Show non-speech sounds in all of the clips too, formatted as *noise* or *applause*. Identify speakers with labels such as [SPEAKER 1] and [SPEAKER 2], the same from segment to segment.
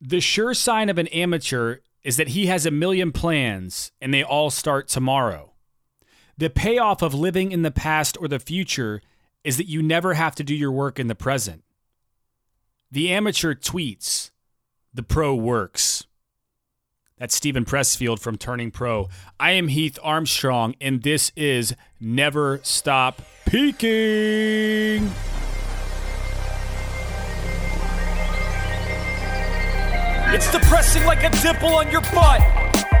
[SPEAKER 1] The sure sign of an amateur is that he has a million plans and they all start tomorrow. The payoff of living in the past or the future is that you never have to do your work in the present. The amateur tweets, the pro works. That's Steven Pressfield from Turning Pro. I am Heath Armstrong, and this is Never Stop Peaking.
[SPEAKER 2] It's depressing like a dimple on your butt.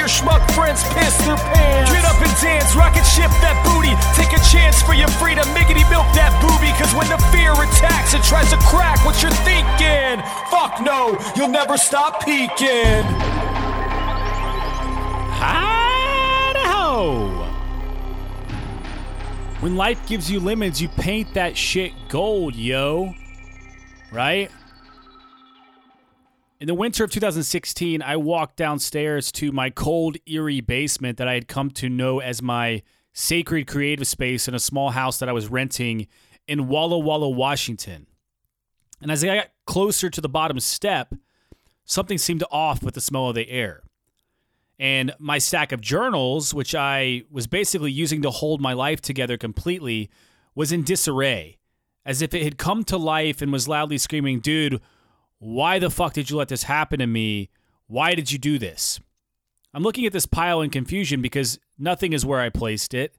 [SPEAKER 2] your schmuck friends piss their pants. Get up and dance, rocket ship that booty. Take a chance for your freedom, miggity milk that booby. Cause when the fear attacks, it tries to crack what you're thinking. Fuck no, you'll never stop peaking.
[SPEAKER 1] Idaho. When life gives you lemons, you paint that shit gold, yo. Right? In the winter of 2016, I walked downstairs to my cold, eerie basement that I had come to know as my sacred creative space in a small house that I was renting in Walla Walla, Washington. And as I got closer to the bottom step, something seemed off with the smell of the air. And my stack of journals, which I was basically using to hold my life together completely, was in disarray, as if it had come to life and was loudly screaming, Dude, why the fuck did you let this happen to me? Why did you do this? I'm looking at this pile in confusion because nothing is where I placed it.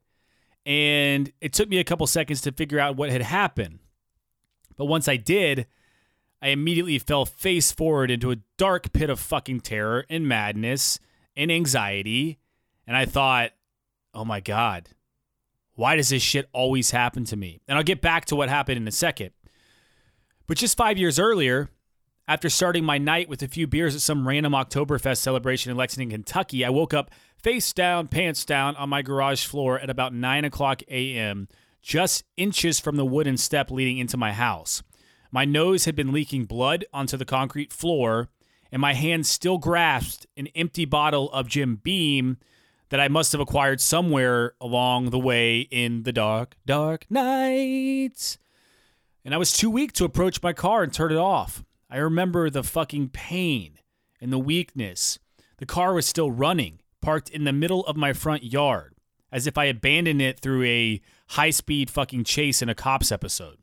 [SPEAKER 1] And it took me a couple seconds to figure out what had happened. But once I did, I immediately fell face forward into a dark pit of fucking terror and madness and anxiety. And I thought, oh my God, why does this shit always happen to me? And I'll get back to what happened in a second. But just five years earlier, after starting my night with a few beers at some random Oktoberfest celebration in Lexington, Kentucky, I woke up face down, pants down on my garage floor at about 9 o'clock a.m., just inches from the wooden step leading into my house. My nose had been leaking blood onto the concrete floor, and my hand still grasped an empty bottle of Jim Beam that I must have acquired somewhere along the way in the dark, dark nights. And I was too weak to approach my car and turn it off. I remember the fucking pain and the weakness. The car was still running, parked in the middle of my front yard, as if I abandoned it through a high speed fucking chase in a cops episode.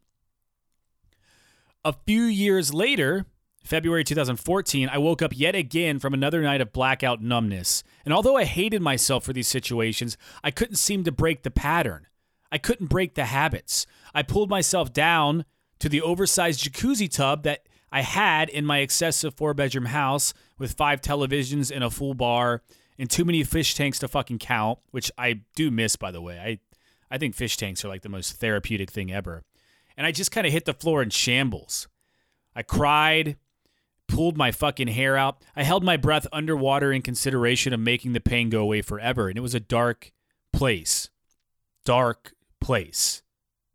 [SPEAKER 1] A few years later, February 2014, I woke up yet again from another night of blackout numbness. And although I hated myself for these situations, I couldn't seem to break the pattern. I couldn't break the habits. I pulled myself down to the oversized jacuzzi tub that I had in my excessive four bedroom house with five televisions and a full bar and too many fish tanks to fucking count, which I do miss, by the way. I, I think fish tanks are like the most therapeutic thing ever. And I just kind of hit the floor in shambles. I cried, pulled my fucking hair out. I held my breath underwater in consideration of making the pain go away forever. And it was a dark place. Dark place.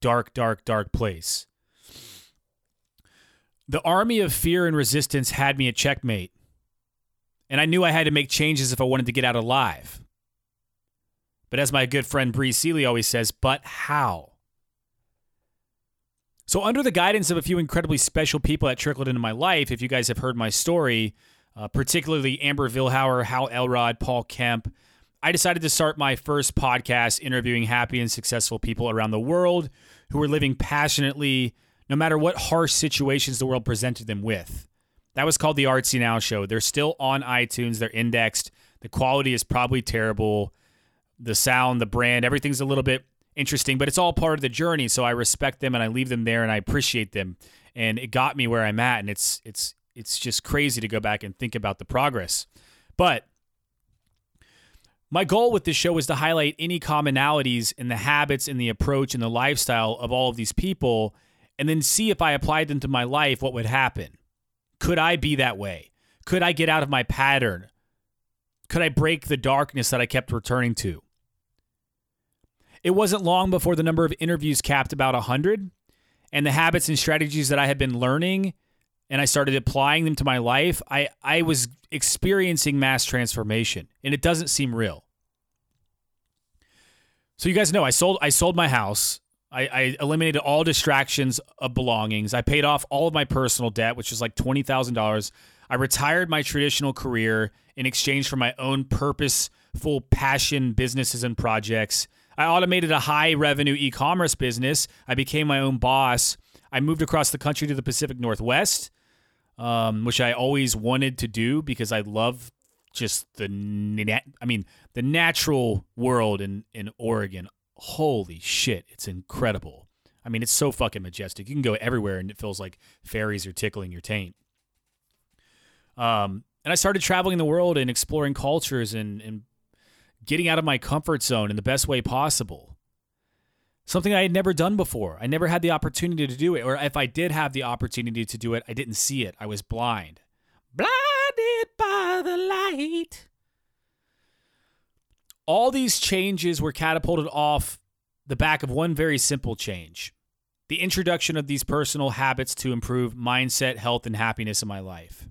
[SPEAKER 1] Dark, dark, dark place. The army of fear and resistance had me at checkmate. And I knew I had to make changes if I wanted to get out alive. But as my good friend Bree Seeley always says, but how? So, under the guidance of a few incredibly special people that trickled into my life, if you guys have heard my story, uh, particularly Amber Vilhauer, Hal Elrod, Paul Kemp, I decided to start my first podcast interviewing happy and successful people around the world who are living passionately no matter what harsh situations the world presented them with. That was called the Artsy Now Show. They're still on iTunes, they're indexed. The quality is probably terrible. The sound, the brand, everything's a little bit interesting, but it's all part of the journey. So I respect them and I leave them there and I appreciate them. And it got me where I'm at. And it's it's it's just crazy to go back and think about the progress. But my goal with this show was to highlight any commonalities in the habits and the approach and the lifestyle of all of these people and then see if I applied them to my life, what would happen. Could I be that way? Could I get out of my pattern? Could I break the darkness that I kept returning to? It wasn't long before the number of interviews capped about 100, and the habits and strategies that I had been learning and I started applying them to my life, I, I was experiencing mass transformation, and it doesn't seem real. So you guys know I sold I sold my house. I, I eliminated all distractions of belongings. I paid off all of my personal debt, which was like twenty thousand dollars. I retired my traditional career in exchange for my own purposeful passion businesses and projects. I automated a high revenue e commerce business. I became my own boss. I moved across the country to the Pacific Northwest um, which I always wanted to do because I love just the I mean the natural world in in Oregon. Holy shit, it's incredible. I mean, it's so fucking majestic. You can go everywhere and it feels like fairies are tickling your taint. Um, and I started traveling the world and exploring cultures and and getting out of my comfort zone in the best way possible something I had never done before. I never had the opportunity to do it. Or if I did have the opportunity to do it, I didn't see it. I was blind. Blinded by the light. All these changes were catapulted off the back of one very simple change the introduction of these personal habits to improve mindset, health, and happiness in my life.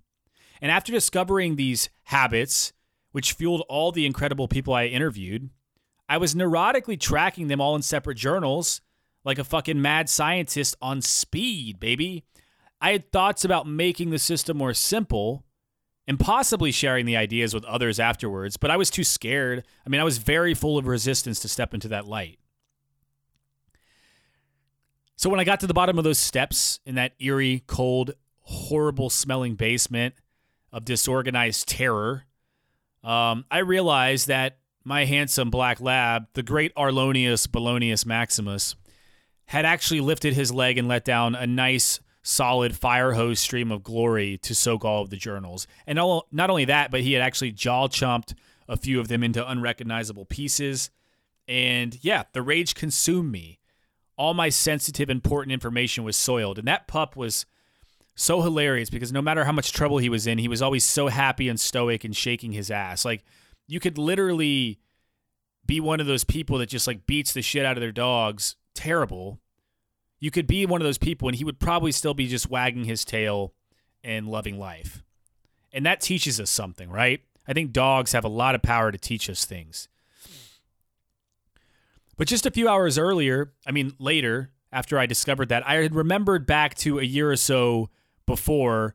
[SPEAKER 1] And after discovering these habits, which fueled all the incredible people I interviewed, I was neurotically tracking them all in separate journals like a fucking mad scientist on speed, baby. I had thoughts about making the system more simple and possibly sharing the ideas with others afterwards, but I was too scared. I mean, I was very full of resistance to step into that light. So when I got to the bottom of those steps in that eerie, cold, horrible smelling basement of disorganized terror, um, I realized that my handsome black lab, the great Arlonius Bolonius Maximus, had actually lifted his leg and let down a nice, solid fire hose stream of glory to soak all of the journals. And all, not only that, but he had actually jaw chomped a few of them into unrecognizable pieces. And yeah, the rage consumed me. All my sensitive, important information was soiled. And that pup was so hilarious because no matter how much trouble he was in, he was always so happy and stoic and shaking his ass. Like, you could literally be one of those people that just like beats the shit out of their dogs. Terrible. You could be one of those people and he would probably still be just wagging his tail and loving life. And that teaches us something, right? I think dogs have a lot of power to teach us things. But just a few hours earlier, I mean, later, after I discovered that, I had remembered back to a year or so before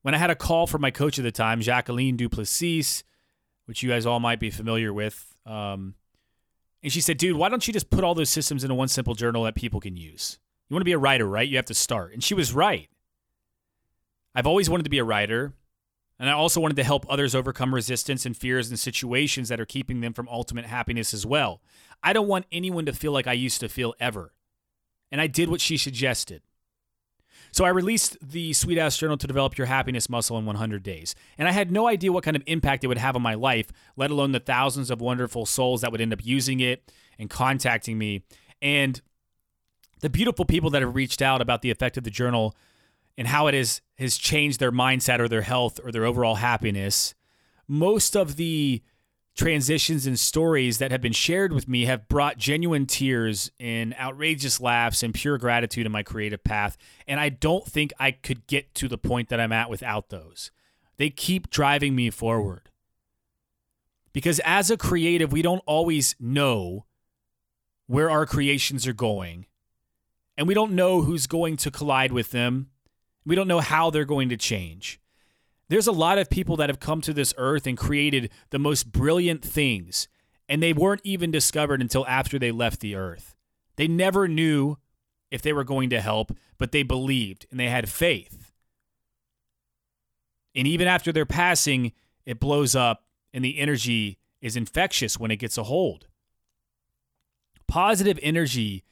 [SPEAKER 1] when I had a call from my coach at the time, Jacqueline Duplessis, which you guys all might be familiar with. Um, and she said, dude, why don't you just put all those systems into one simple journal that people can use? You want to be a writer, right? You have to start. And she was right. I've always wanted to be a writer. And I also wanted to help others overcome resistance and fears and situations that are keeping them from ultimate happiness as well. I don't want anyone to feel like I used to feel ever. And I did what she suggested. So I released the Sweet Ass Journal to develop your happiness muscle in 100 days. And I had no idea what kind of impact it would have on my life, let alone the thousands of wonderful souls that would end up using it and contacting me. And the beautiful people that have reached out about the effect of the journal and how it has, has changed their mindset or their health or their overall happiness. Most of the transitions and stories that have been shared with me have brought genuine tears and outrageous laughs and pure gratitude in my creative path. And I don't think I could get to the point that I'm at without those. They keep driving me forward. Because as a creative, we don't always know where our creations are going. And we don't know who's going to collide with them. We don't know how they're going to change. There's a lot of people that have come to this earth and created the most brilliant things, and they weren't even discovered until after they left the earth. They never knew if they were going to help, but they believed and they had faith. And even after their passing, it blows up and the energy is infectious when it gets a hold. Positive energy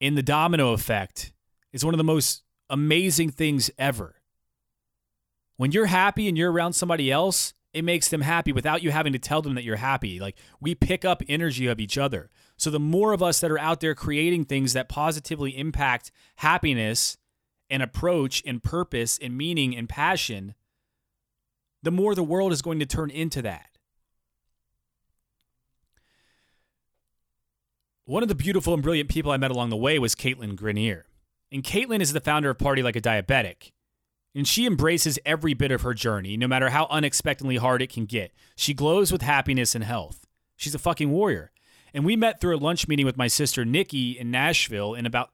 [SPEAKER 1] in the domino effect is one of the most amazing things ever. When you're happy and you're around somebody else, it makes them happy without you having to tell them that you're happy. Like we pick up energy of each other. So the more of us that are out there creating things that positively impact happiness and approach and purpose and meaning and passion, the more the world is going to turn into that. One of the beautiful and brilliant people I met along the way was Caitlin Grenier. And Caitlin is the founder of Party Like a Diabetic. And she embraces every bit of her journey, no matter how unexpectedly hard it can get. She glows with happiness and health. She's a fucking warrior. And we met through a lunch meeting with my sister Nikki in Nashville in about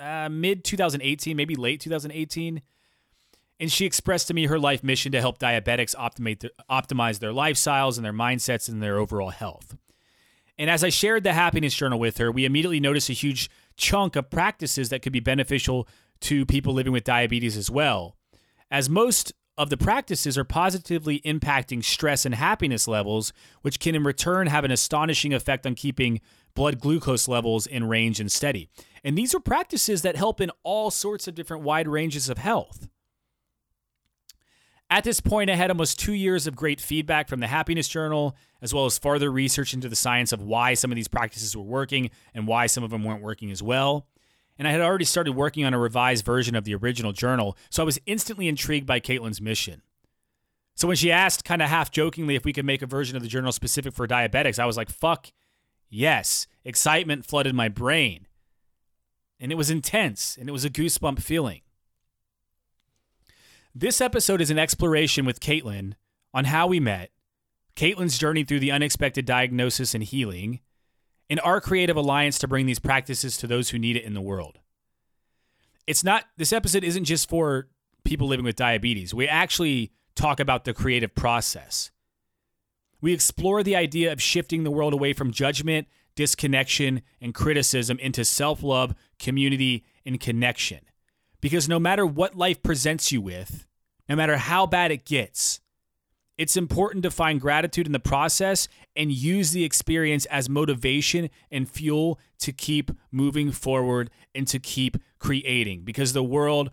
[SPEAKER 1] uh, mid 2018, maybe late 2018. And she expressed to me her life mission to help diabetics optimize, optimize their lifestyles and their mindsets and their overall health. And as I shared the happiness journal with her, we immediately noticed a huge chunk of practices that could be beneficial to people living with diabetes as well. As most of the practices are positively impacting stress and happiness levels, which can in return have an astonishing effect on keeping blood glucose levels in range and steady. And these are practices that help in all sorts of different wide ranges of health. At this point, I had almost two years of great feedback from the Happiness Journal, as well as farther research into the science of why some of these practices were working and why some of them weren't working as well. And I had already started working on a revised version of the original journal, so I was instantly intrigued by Caitlin's mission. So when she asked, kind of half jokingly, if we could make a version of the journal specific for diabetics, I was like, fuck yes. Excitement flooded my brain. And it was intense, and it was a goosebump feeling. This episode is an exploration with Caitlin on how we met, Caitlin's journey through the unexpected diagnosis and healing, and our creative alliance to bring these practices to those who need it in the world. It's not, this episode isn't just for people living with diabetes. We actually talk about the creative process. We explore the idea of shifting the world away from judgment, disconnection, and criticism into self love, community, and connection. Because no matter what life presents you with, no matter how bad it gets, it's important to find gratitude in the process and use the experience as motivation and fuel to keep moving forward and to keep creating because the world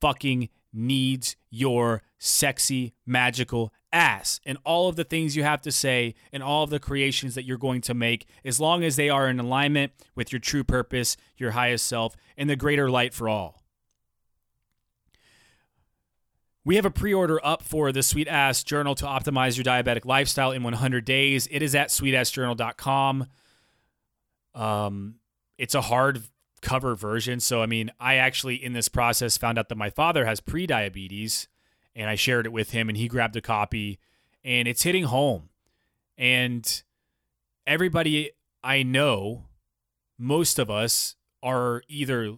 [SPEAKER 1] fucking needs your sexy, magical ass and all of the things you have to say and all of the creations that you're going to make, as long as they are in alignment with your true purpose, your highest self, and the greater light for all. We have a pre order up for the Sweet Ass Journal to optimize your diabetic lifestyle in 100 days. It is at sweetassjournal.com. Um, it's a hard cover version. So, I mean, I actually, in this process, found out that my father has pre diabetes and I shared it with him and he grabbed a copy and it's hitting home. And everybody I know, most of us are either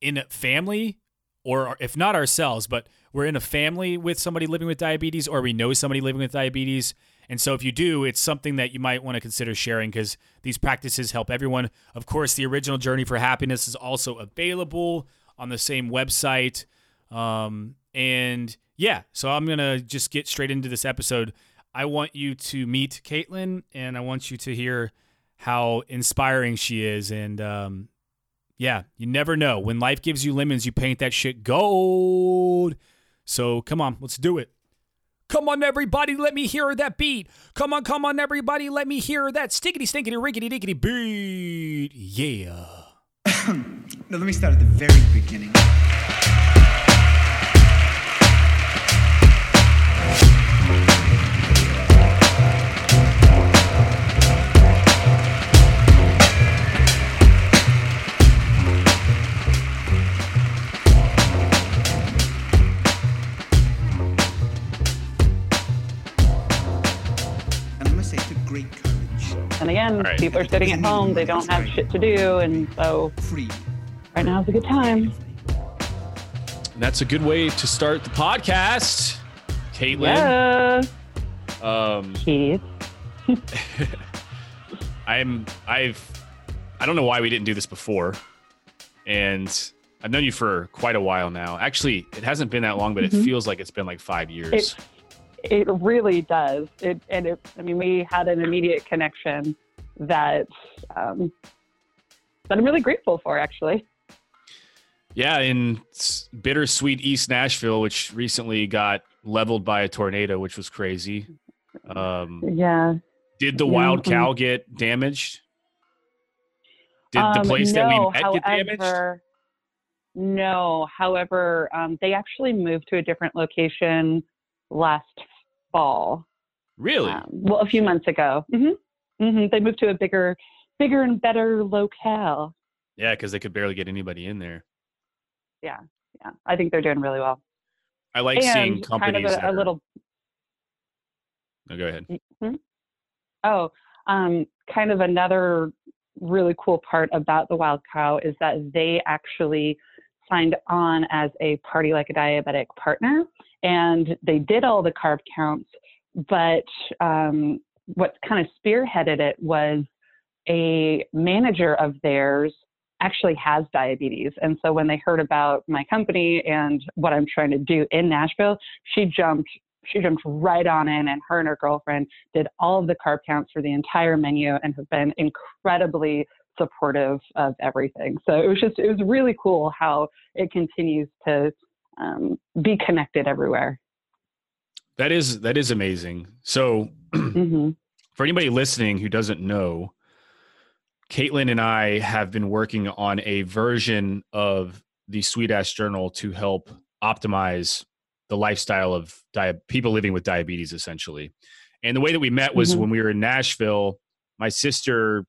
[SPEAKER 1] in a family or if not ourselves, but we're in a family with somebody living with diabetes or we know somebody living with diabetes. And so if you do, it's something that you might want to consider sharing because these practices help everyone. Of course, the original Journey for Happiness is also available on the same website. Um, and yeah, so I'm going to just get straight into this episode. I want you to meet Caitlin and I want you to hear how inspiring she is. And um, yeah, you never know. When life gives you lemons, you paint that shit gold. So come on, let's do it. Come on, everybody, let me hear that beat. Come on, come on, everybody, let me hear that stickety stinkety rickety dickety beat. Yeah. *coughs*
[SPEAKER 3] now, let me start at the very beginning.
[SPEAKER 4] And again, right. people are sitting at home, they don't have shit to do, and so right now is a good time.
[SPEAKER 1] That's a good way to start the podcast, Caitlin.
[SPEAKER 4] Yeah.
[SPEAKER 1] Um,
[SPEAKER 4] Keith. *laughs*
[SPEAKER 1] I'm. I've. I don't know why we didn't do this before, and I've known you for quite a while now. Actually, it hasn't been that long, but mm-hmm. it feels like it's been like five years.
[SPEAKER 4] It, it really does. It and it. I mean, we had an immediate connection that um, that I'm really grateful for, actually.
[SPEAKER 1] Yeah, in bittersweet East Nashville, which recently got leveled by a tornado, which was crazy. Um,
[SPEAKER 4] yeah.
[SPEAKER 1] Did the wild mm-hmm. cow get damaged? Did the
[SPEAKER 4] um,
[SPEAKER 1] place
[SPEAKER 4] no,
[SPEAKER 1] that we met
[SPEAKER 4] however,
[SPEAKER 1] get damaged?
[SPEAKER 4] No. However, um, they actually moved to a different location last fall.
[SPEAKER 1] Really?
[SPEAKER 4] Um, well, a few months ago. Mm-hmm. Mm-hmm. They moved to a bigger, bigger and better locale.
[SPEAKER 1] yeah, because they could barely get anybody in there.
[SPEAKER 4] Yeah, yeah. I think they're doing really well.
[SPEAKER 1] I like seeing companies.
[SPEAKER 4] kind of
[SPEAKER 1] that
[SPEAKER 4] a, a little
[SPEAKER 1] No, go ahead.
[SPEAKER 4] Mhm. Oh, um, kind of another really cool part about the Wild Cow is that they actually signed on as a party like a diabetic partner, and they did all the carb counts. But um, what kind of spearheaded it was a manager of theirs actually has diabetes, and so when they heard about my company and what I'm trying to do in Nashville, she jumped. She jumped right on in, and her and her girlfriend did all of the carb counts for the entire menu and have been incredibly supportive of everything. So it was just, it was really cool how it continues to um, be connected everywhere.
[SPEAKER 1] That is that is amazing. So *clears throat*
[SPEAKER 4] hmm
[SPEAKER 1] for anybody listening who doesn't know, Caitlin and I have been working on a version of the Sweet Ass Journal to help optimize the lifestyle of dia- people living with diabetes, essentially. And the way that we met was
[SPEAKER 4] Mhm.
[SPEAKER 1] when we were in Nashville. My sister,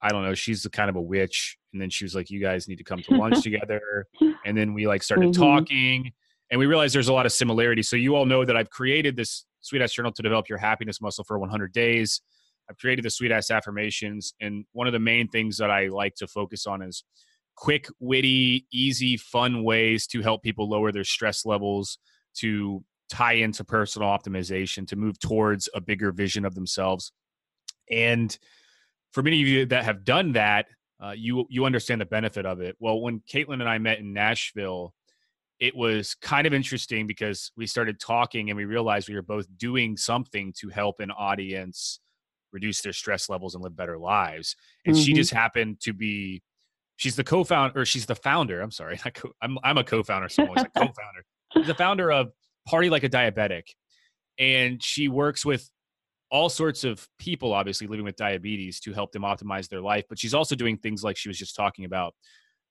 [SPEAKER 1] I don't know, she's the kind of a witch, and then she was like, "You guys need to come to lunch *laughs* together." And then we like started
[SPEAKER 4] Mhm.
[SPEAKER 1] talking, and we realized there's a lot of similarities. So you all know that I've created this Sweet Ass Journal to develop your happiness muscle for 100 days. I've created the Sweet Ass affirmations, and one of the main things that I like to focus on is quick, witty, easy, fun ways to help people lower their stress levels, to tie into personal optimization, to move towards a bigger vision of themselves. And for many of you that have done that, uh, you you understand the benefit of it. Well, when Caitlin and I met in Nashville, it was kind of interesting because we started talking and we realized we were both doing something to help an audience reduce their stress levels and live better lives. And she
[SPEAKER 4] Mhm.
[SPEAKER 1] just happened to be she's the co-founder or she's the founder. I'm sorry, *laughs* co- I'm I'm a co-founder. So I'm a *laughs* co-founder. She's the founder of Party Like a Diabetic, and she works with all sorts of people, obviously living with diabetes, to help them optimize their life. But she's also doing things like she was just talking about,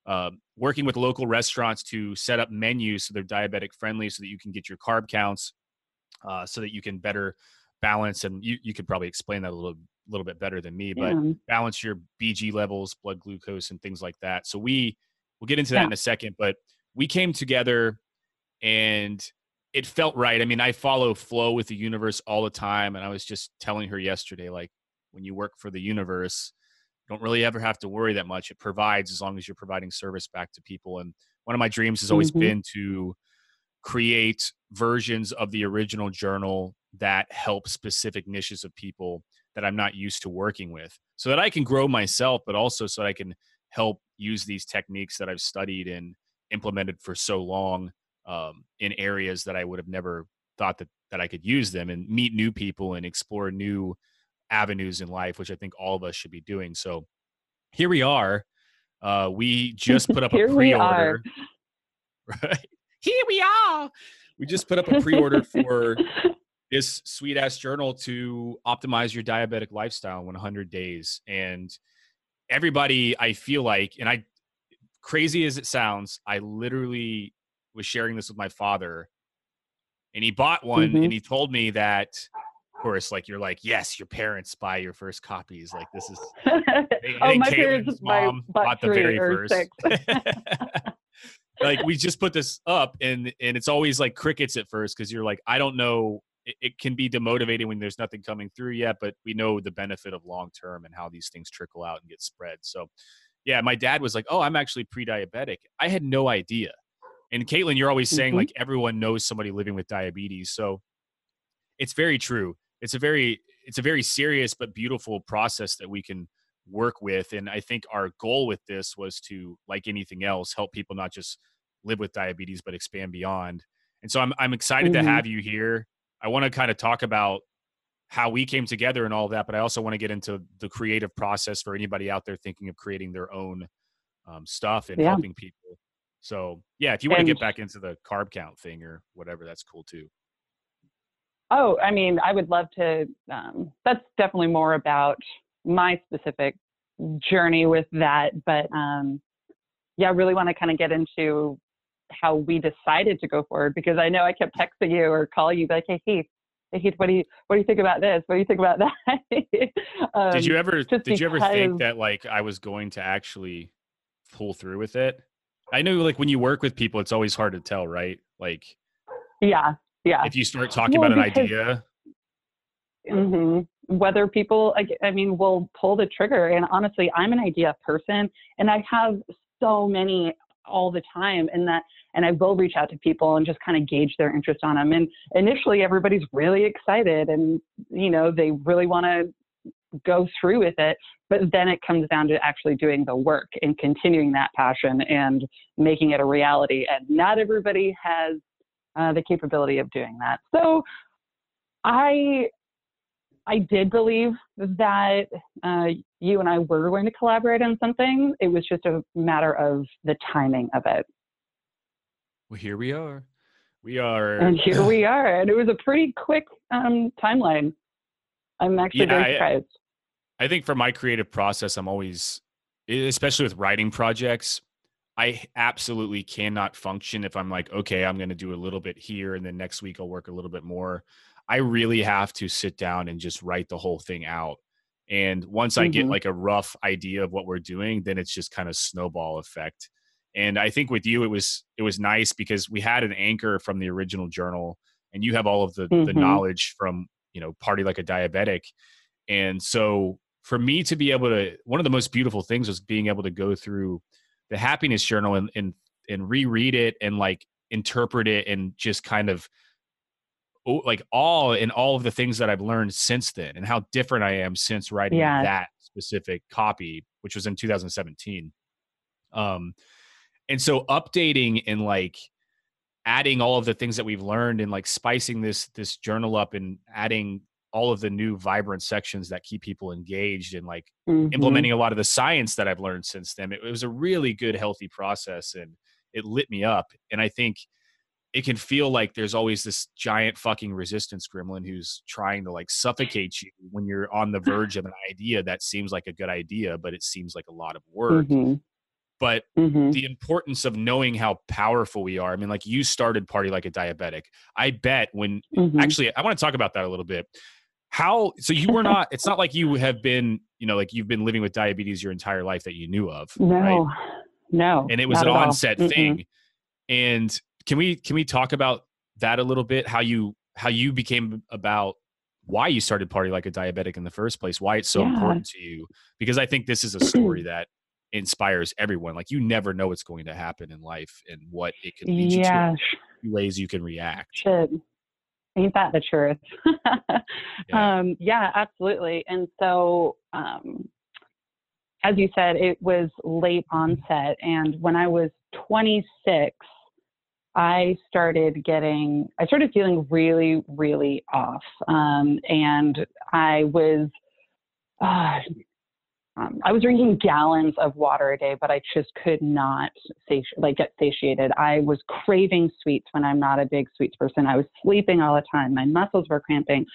[SPEAKER 1] um, working with local restaurants to set up menus so they're diabetic friendly, so that you can get your carb counts, uh, so that you can better balance. And you you could probably explain that a little little bit better than me, but
[SPEAKER 4] Yeah.
[SPEAKER 1] balance your BG levels, blood glucose, and things like that. So we we'll get into that
[SPEAKER 4] Yeah.
[SPEAKER 1] in a second, but we came together and it felt right. I mean, I follow flow with the universe all the time, and I was just telling her yesterday, like when you work for the universe, you don't really ever have to worry that much. It provides as long as you're providing service back to people. And one of my dreams has always
[SPEAKER 4] Mhm.
[SPEAKER 1] been to create versions of the original journal that help specific niches of people that I'm not used to working with so that I can grow myself, but also so that I can help use these techniques that I've studied and implemented for so long um, in areas that I would have never thought that, that I could use them and meet new people and explore new avenues in life, which I think all of us should be doing. So here we are. Uh, we *laughs* just put up a
[SPEAKER 4] Here we are.
[SPEAKER 1] pre-order. *laughs* Right. Here we are. We just put up a pre-order *laughs* for this sweet ass journal to optimize your diabetic lifestyle in 100 days. And everybody, I feel like, and I, crazy as it sounds, I literally was sharing this with my father, and he bought one,
[SPEAKER 4] Mhm.
[SPEAKER 1] and he told me that, of course, like you're like, yes, your parents buy your first copies. Like this is *laughs*
[SPEAKER 4] oh, my
[SPEAKER 1] Caitlin's
[SPEAKER 4] parents
[SPEAKER 1] mom
[SPEAKER 4] bought
[SPEAKER 1] bought the very first. *laughs* *laughs* like we just put this up and and it's always like crickets at first because you're like i don't know it, it can be demotivating when there's nothing coming through yet but we know the benefit of long term and how these things trickle out and get spread so yeah my dad was like oh i'm actually pre-diabetic i had no idea and caitlin you're always saying
[SPEAKER 4] Mhm.
[SPEAKER 1] like everyone knows somebody living with diabetes so it's very true it's a very it's a very serious but beautiful process that we can work with and i think our goal with this was to like anything else help people not just live with diabetes but expand beyond and so i'm, I'm excited
[SPEAKER 4] Mhm.
[SPEAKER 1] to have you here i want to kind of talk about how we came together and all of that but i also want to get into the creative process for anybody out there thinking of creating their own um, stuff and
[SPEAKER 4] Yeah.
[SPEAKER 1] helping people so yeah if you want to get back into the carb count thing or whatever that's cool too
[SPEAKER 4] Oh, I mean, I would love to. Um, that's definitely more about my specific journey with that. But um, yeah, I really want to kind of get into how we decided to go forward because I know I kept texting you or calling you like, hey Heath, hey Heath, what do you what do you think about this? What do you think about that?
[SPEAKER 1] um, *laughs* did you ever did you ever think that like I was going to actually pull through with it? I know like when you work with people, it's always hard to tell, right? Like,
[SPEAKER 4] yeah, yeah.
[SPEAKER 1] If you start talking well, about an idea,
[SPEAKER 4] mm-hmm. whether people, I mean, will pull the trigger. And honestly, I'm an idea person, and I have so many all the time, and that, and I will reach out to people and just kind of gauge their interest on them. And initially, everybody's really excited, and you know, they really want to go through with it. But then it comes down to actually doing the work and continuing that passion and making it a reality. And not everybody has uh, the capability of doing that. So I I did believe that uh, you and I were going to collaborate on something. It was just a matter of the timing of it.
[SPEAKER 1] Well, here we are. We are.
[SPEAKER 4] And here we *laughs* are. And it was a pretty quick um, timeline. I'm actually yeah, very surprised.
[SPEAKER 1] I, I think for my creative process, I'm always, especially with writing projects, I absolutely cannot function if I'm like, okay, I'm going to do a little bit here and then next week I'll work a little bit more. I really have to sit down and just write the whole thing out. And once mm-hmm. I get mm-hmm. like a rough idea of what we're doing, then it's just kind of snowball effect. And I think with you, it was it was nice because we had an anchor from the original journal, and you have all of the mm-hmm. the knowledge from you know party like a diabetic. And so for me to be able to, one of the most beautiful things was being able to go through the happiness journal and and and reread it and like interpret it and just kind of like all in all of the things that I've learned since then and how different I am since writing that specific copy, which was in 2017. Um, and so updating and like adding all of the things that we've learned and like spicing this this journal up and adding all of the new vibrant sections that keep people engaged and like mm-hmm. implementing a lot of the science that I've learned since then. It, it was a really good, healthy process and it lit me up. And I think it can feel like there's always this giant fucking resistance gremlin who's trying to like suffocate you when you're on the *laughs* verge of an idea that seems like a good idea, but it seems like a lot of work. Mm-hmm. But mm-hmm. the importance of knowing how powerful we are. I mean, like you started Party Like a Diabetic. I bet when mm-hmm. actually, I want to talk about that a little bit. How so you were not it's not like you have been, you know, like you've been living with diabetes your entire life that you knew of.
[SPEAKER 4] No.
[SPEAKER 1] Right?
[SPEAKER 4] No.
[SPEAKER 1] And it was an onset thing. And can we can we talk about that a little bit? How you how you became about why you started party like a diabetic in the first place, why it's so yeah. important to you. Because I think this is a story *clears throat* that inspires everyone. Like you never know what's going to happen in life and what it could lead yeah. you to, ways you can react.
[SPEAKER 4] Shit. Ain't that the truth? *laughs* yeah. Um, yeah, absolutely. And so, um, as you said, it was late onset. And when I was 26, I started getting, I started feeling really, really off. Um, and I was, uh, um, I was drinking gallons of water a day, but I just could not sati- like get satiated. I was craving sweets when I'm not a big sweets person. I was sleeping all the time. My muscles were cramping.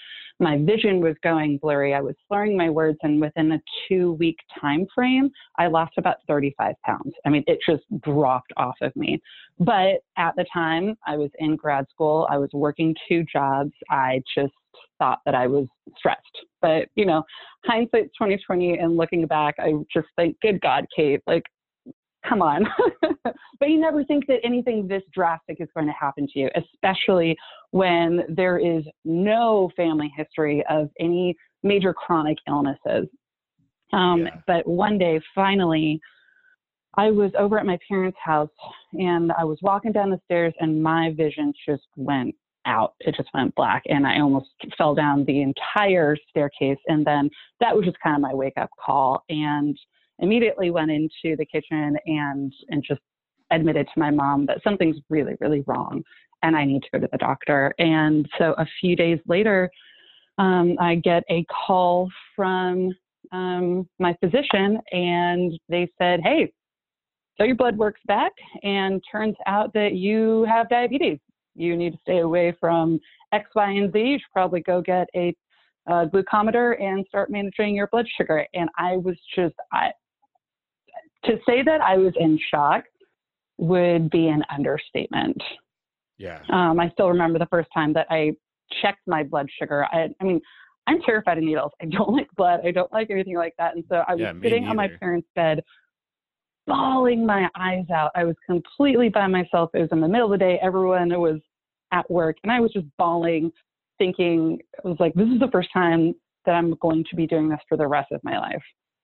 [SPEAKER 4] My vision was going blurry. I was slurring my words, and within a two-week time frame, I lost about 35 pounds. I mean, it just dropped off of me. But at the time, I was in grad school. I was working two jobs. I just thought that I was stressed. But, you know, hindsight's 2020 and looking back, I just think, good God, Kate, like, come on. *laughs* but you never think that anything this drastic is going to happen to you, especially when there is no family history of any major chronic illnesses. Um, yeah. But one day, finally, I was over at my parents' house and I was walking down the stairs and my vision just went out. It just went black and I almost fell down the entire staircase. And then that was just kind of my wake up call and immediately went into the kitchen and, and just admitted to my mom that something's really, really wrong and I need to go to the doctor. And so a few days later, um, I get a call from um, my physician and they said, Hey, so your blood works back and turns out that you have diabetes you need to stay away from X, Y, and Z. You should probably go get a, glucometer and start managing your blood sugar. And I was just, I, to say that I was in shock would be an understatement.
[SPEAKER 1] Yeah.
[SPEAKER 4] Um, I still remember the first time that I checked my blood sugar. I, I mean, I'm terrified of needles. I don't *laughs* like blood. I don't like anything like that. And so I was
[SPEAKER 1] Yeah,
[SPEAKER 4] sitting on my parents' bed, bawling my eyes out. I was completely by myself. It was in the middle of the day. Everyone was at work, and I was just bawling, thinking, I was like, this is the first time that I'm going to be doing this for the rest of my life.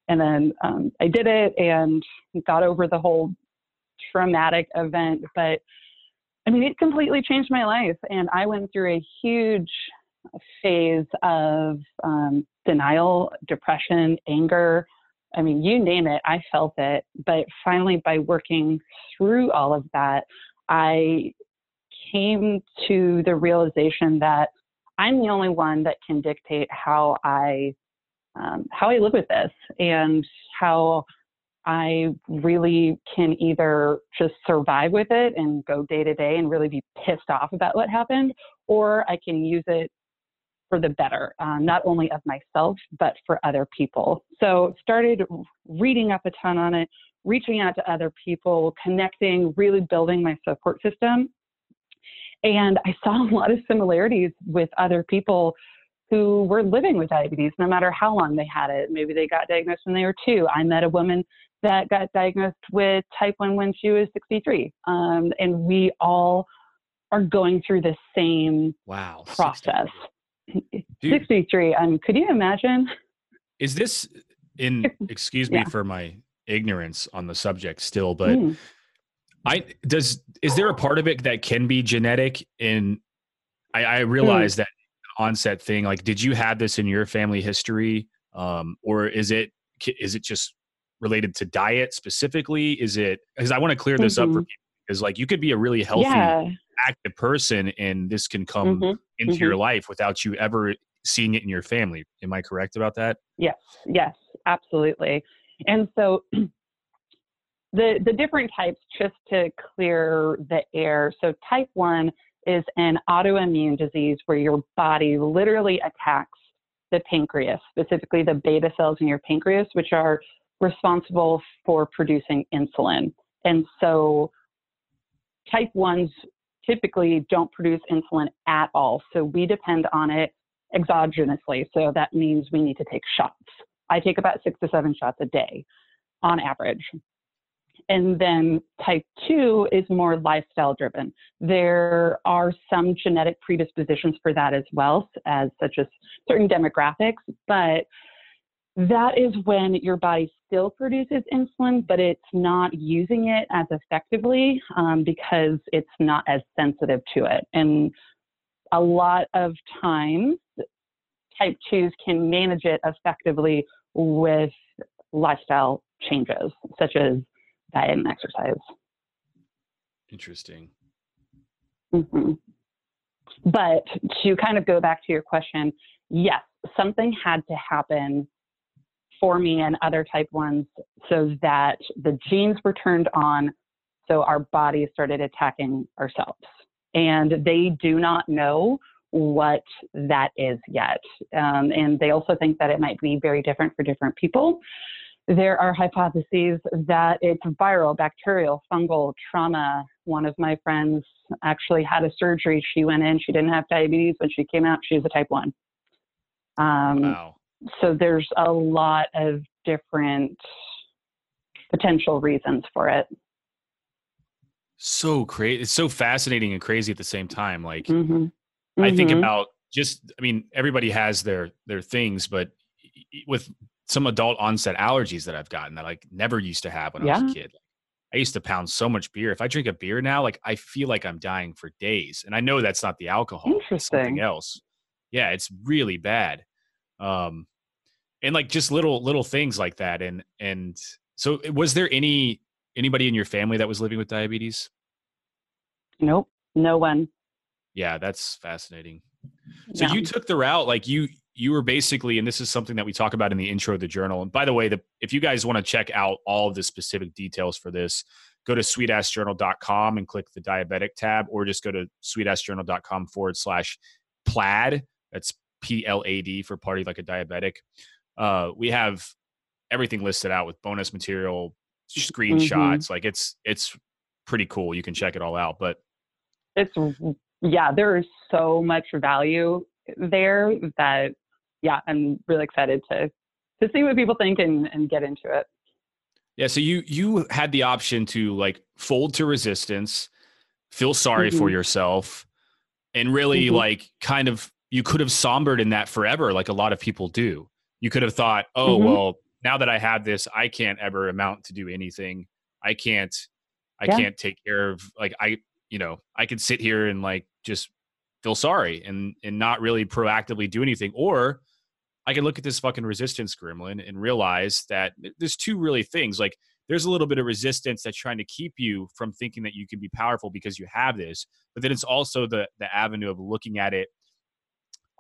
[SPEAKER 4] And then um, I did it and got over the whole traumatic event. But I mean, it completely changed my life. And I went through a huge phase of um, denial, depression, anger. I mean, you name it, I felt it. But finally, by working through all of that, I came to the realization that I'm the only one that can dictate how I um, how I live with this and how I really can either just survive with it and go day to day and really be pissed off about what happened, or I can use it for the better, um, not only of myself, but for other people. So started reading up a ton on it, reaching out to other people, connecting, really building my support system. And I saw a lot of similarities with other people who were living with diabetes, no matter how long they had it. Maybe they got diagnosed when they were two. I met a woman that got diagnosed with type 1 when she was 63. Um, and we all are going through the same
[SPEAKER 1] Wow.
[SPEAKER 4] process.
[SPEAKER 1] 63. Dude, *laughs*
[SPEAKER 4] 63. Um, could you imagine?
[SPEAKER 1] is this in *laughs* excuse me
[SPEAKER 4] Yeah.
[SPEAKER 1] for my ignorance on the subject still, but
[SPEAKER 4] Mm.
[SPEAKER 1] I does is there a part of it that can be genetic? In I, I
[SPEAKER 4] Hmm.
[SPEAKER 1] realize that onset thing. Like, did you have this in your family history, um, or is it is it just related to diet specifically? Is it because I want to clear this up for
[SPEAKER 4] Mhm.
[SPEAKER 1] people because like you could be a really healthy,
[SPEAKER 4] Yeah.
[SPEAKER 1] active person, and this can come
[SPEAKER 4] Mhm.
[SPEAKER 1] into
[SPEAKER 4] mhm.
[SPEAKER 1] your life without you ever seeing it in your family. Am I correct about that?
[SPEAKER 4] Yes, yes, absolutely. And so *clears throat* the the different types, just to clear the air. So type one is an autoimmune disease where your body literally attacks the pancreas, specifically the beta cells in your pancreas, which are responsible for producing insulin. And so type ones typically don't produce insulin at all. So we depend on it exogenously. So that means we need to take shots. I take about six to seven shots a day on average. And then type two is more lifestyle driven. There are some genetic predispositions for that as well, as such as certain demographics, but that is when your body still produces insulin, but it's not using it as effectively um, because it's not as sensitive to it. And a lot of times, type 2s can manage it effectively with lifestyle changes, such as diet and exercise.
[SPEAKER 1] Interesting.
[SPEAKER 4] hmm But to kind of go back to your question, yes, something had to happen for me and other type ones so that the genes were turned on, so our bodies started attacking ourselves. And they do not know what that is yet. Um, and they also think that it might be very different for different people. There are hypotheses that it's viral, bacterial, fungal, trauma. One of my friends actually had a surgery. She went in, she didn't have diabetes. When she came out, she was a type 1. Um,
[SPEAKER 1] Wow.
[SPEAKER 4] so there's a lot of different potential reasons for it.
[SPEAKER 1] So crazy. It's so fascinating and crazy at the same time. Like
[SPEAKER 4] hmm
[SPEAKER 1] I think about just I mean everybody has their their things, but with some adult onset allergies that I've gotten that I like never used to have when I was a kid. I used to pound so much beer. If I drink a beer now, like I feel like I'm dying for days. And I know that's not the alcohol. It's something else. Yeah, it's really bad. Um and like just little little things like that. And and so was there any anybody in your family that was living with diabetes?
[SPEAKER 4] Nope, no one.
[SPEAKER 1] Yeah, that's fascinating. So
[SPEAKER 4] Yeah.
[SPEAKER 1] you took the route like you you were basically and this is something that we talk about in the intro of the journal. And by the way, the if you guys want to check out all of the specific details for this, go to sweetassjournal.com and click the diabetic tab or just go to sweetassjournal.com forward slash plaid. That's P L A D for party like a diabetic. Uh, we have everything listed out with bonus material, screenshots. Like it's it's pretty cool. You can check it all out. But
[SPEAKER 4] it's yeah, there is so much value there that yeah, I'm really excited to to see what people think and, and get into it.
[SPEAKER 1] Yeah, so you you had the option to like fold to resistance, feel sorry mm-hmm. for yourself, and really mm-hmm. like kind of you could have sombered in that forever, like a lot of people do. You could have thought, oh mm-hmm. well, now that I have this, I can't ever amount to do anything. I can't I yeah. can't take care of like I you know, I could sit here and like just feel sorry and and not really proactively do anything. Or I can look at this fucking resistance gremlin and realize that there's two really things. Like there's a little bit of resistance that's trying to keep you from thinking that you can be powerful because you have this, but then it's also the the avenue of looking at it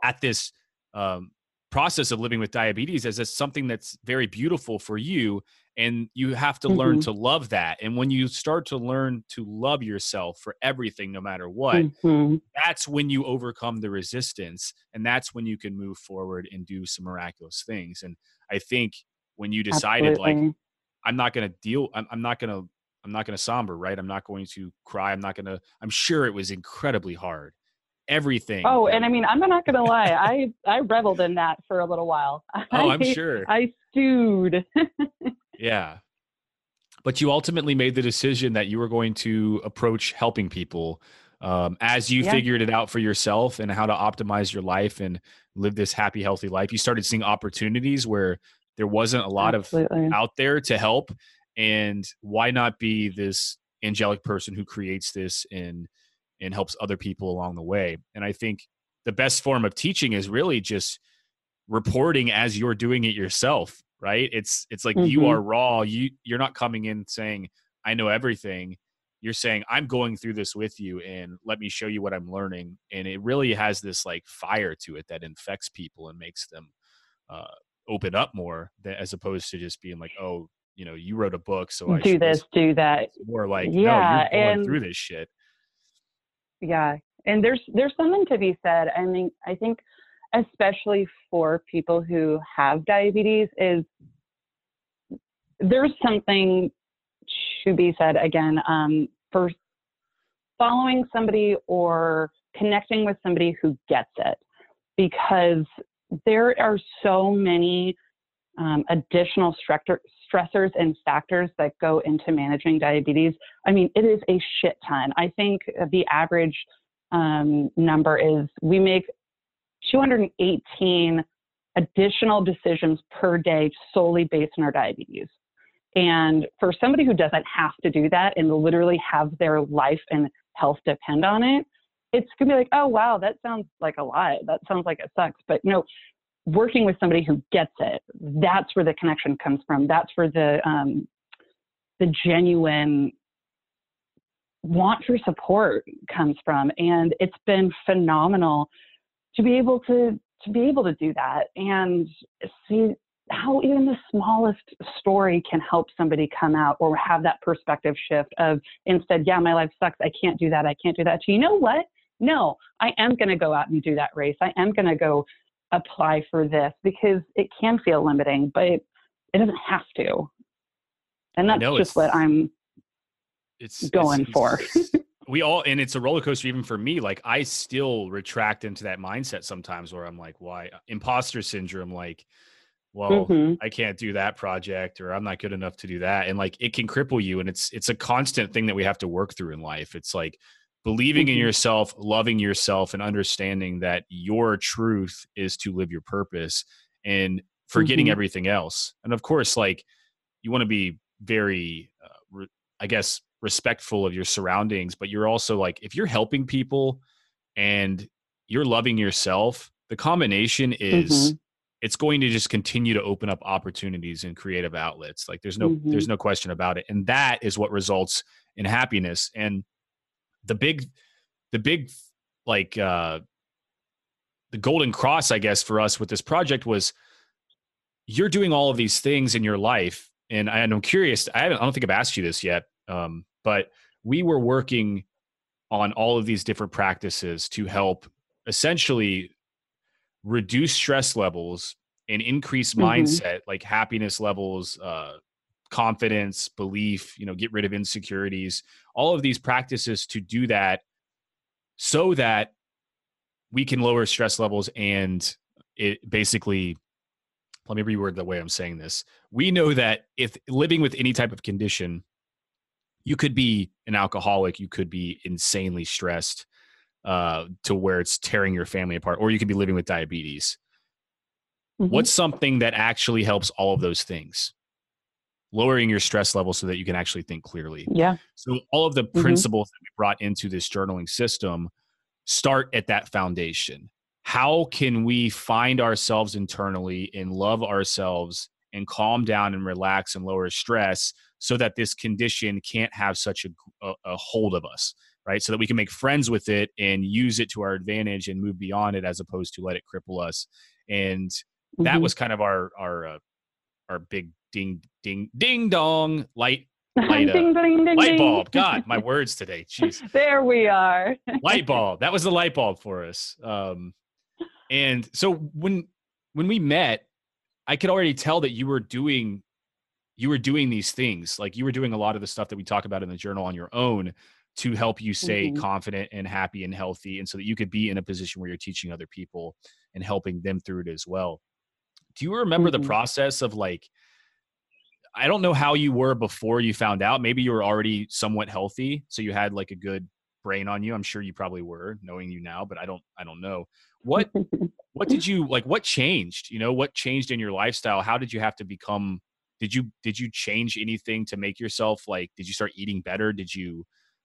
[SPEAKER 1] at this um, process of living with diabetes as a, something that's very beautiful for you and you have to mm-hmm. learn to love that and when you start to learn to love yourself for everything no matter what mm-hmm. that's when you overcome the resistance and that's when you can move forward and do some miraculous things and i think when you decided Absolutely. like i'm not going to deal I'm, I'm not going to i'm not going to somber right i'm not going to cry i'm not going to i'm sure it was incredibly hard everything.
[SPEAKER 4] Oh, and I mean, I'm not going to lie. I I reveled in that for a little while. *laughs*
[SPEAKER 1] Oh, I'm sure.
[SPEAKER 4] I stewed. *laughs*
[SPEAKER 1] yeah. But you ultimately made the decision that you were going to approach helping people um, as you yeah. figured it out for yourself and how to optimize your life and live this happy, healthy life. You started seeing opportunities where there wasn't a lot Absolutely. of out there to help. And why not be this angelic person who creates this and and helps other people along the way. And I think the best form of teaching is really just reporting as you're doing it yourself, right? It's it's like mm-hmm. you are raw. You you're not coming in saying I know everything. You're saying I'm going through this with you and let me show you what I'm learning. And it really has this like fire to it that infects people and makes them uh, open up more than, as opposed to just being like, oh, you know, you wrote a book, so I
[SPEAKER 4] do this, do that.
[SPEAKER 1] More like, yeah, no, you're going and, through this shit
[SPEAKER 4] yeah and there's there's something to be said i mean i think especially for people who have diabetes is there's something to be said again um, for following somebody or connecting with somebody who gets it because there are so many um, additional stressors and factors that go into managing diabetes. I mean, it is a shit ton. I think the average um, number is we make 218 additional decisions per day solely based on our diabetes. And for somebody who doesn't have to do that and literally have their life and health depend on it, it's gonna be like, oh wow, that sounds like a lot. That sounds like it sucks. But no, working with somebody who gets it, that's where the connection comes from. That's where the um, the genuine want for support comes from, and it's been phenomenal to be able to to be able to do that and see how even the smallest story can help somebody come out or have that perspective shift of instead, yeah, my life sucks. I can't do that. I can't do that. So you know what? No, I am going to go out and do that race. I am going to go apply for this because it can feel limiting, but it, doesn't have to. And that's just what I'm it's going it's, for. *laughs*
[SPEAKER 1] we all and it's a roller coaster even for me like i still retract into that mindset sometimes where i'm like why imposter syndrome like well mm-hmm. i can't do that project or i'm not good enough to do that and like it can cripple you and it's it's a constant thing that we have to work through in life it's like believing mm-hmm. in yourself, loving yourself, and understanding that your truth is to live your purpose and forgetting mm-hmm. everything else. And of course, like you want to be very, uh, re- I guess, respectful of your surroundings, but you're also like, if you're helping people and you're loving yourself, the combination is. Mm-hmm. It's going to just continue to open up opportunities and creative outlets. Like there's no there's mm-hmm. no question about it. And that is what results in happiness. And the big the big like uh the golden cross i guess for us with this project was you're doing all of these things in your life and, I, i'm curious I, haven't, I don't think i've asked you this yet um, but we were working on all of these different practices to help essentially reduce stress levels and increase mm-hmm. mindset like happiness levels uh, confidence, belief, you know, get rid of insecurities, all of these practices to do that so that we can lower stress levels and it basically let me reword the way I'm saying this. We know that if living with any type of condition, you could be an alcoholic, you could be insanely stressed uh, to where it's tearing your family apart, or you could be living with diabetes. Mm-hmm. What's something that actually helps all of those things? Lowering your stress level so that you can actually think clearly.
[SPEAKER 4] Yeah.
[SPEAKER 1] So all of the mm-hmm. principles that we brought into this journaling system start at that foundation. How can we find ourselves internally and love ourselves and calm down and relax and lower stress so that this condition can't have such a, a, a hold of us? right? So that we can make friends with it and use it to our advantage and move beyond it as opposed to let it cripple us. And that mm-hmm. was kind of our our uh, our big ding ding ding dong light light, *laughs* uh, ding, ding, ding, light bulb. God, my words today. Jeez. *laughs*
[SPEAKER 4] There we are. *laughs*
[SPEAKER 1] light bulb. That was the light bulb for us. Um, and so when when we met, I could already tell that you were doing you were doing these things. Like you were doing a lot of the stuff that we talk about in the journal on your own to help you stay mm-hmm. confident and happy and healthy and so that you could be in a position where you're teaching other people and helping them through it as well do you remember mm-hmm. the process of like i don't know how you were before you found out maybe you were already somewhat healthy so you had like a good brain on you i'm sure you probably were knowing you now but i don't i don't know what *laughs* what did you like what changed you know what changed in your lifestyle how did you have to become did you did you change anything to make yourself like did you start eating better did you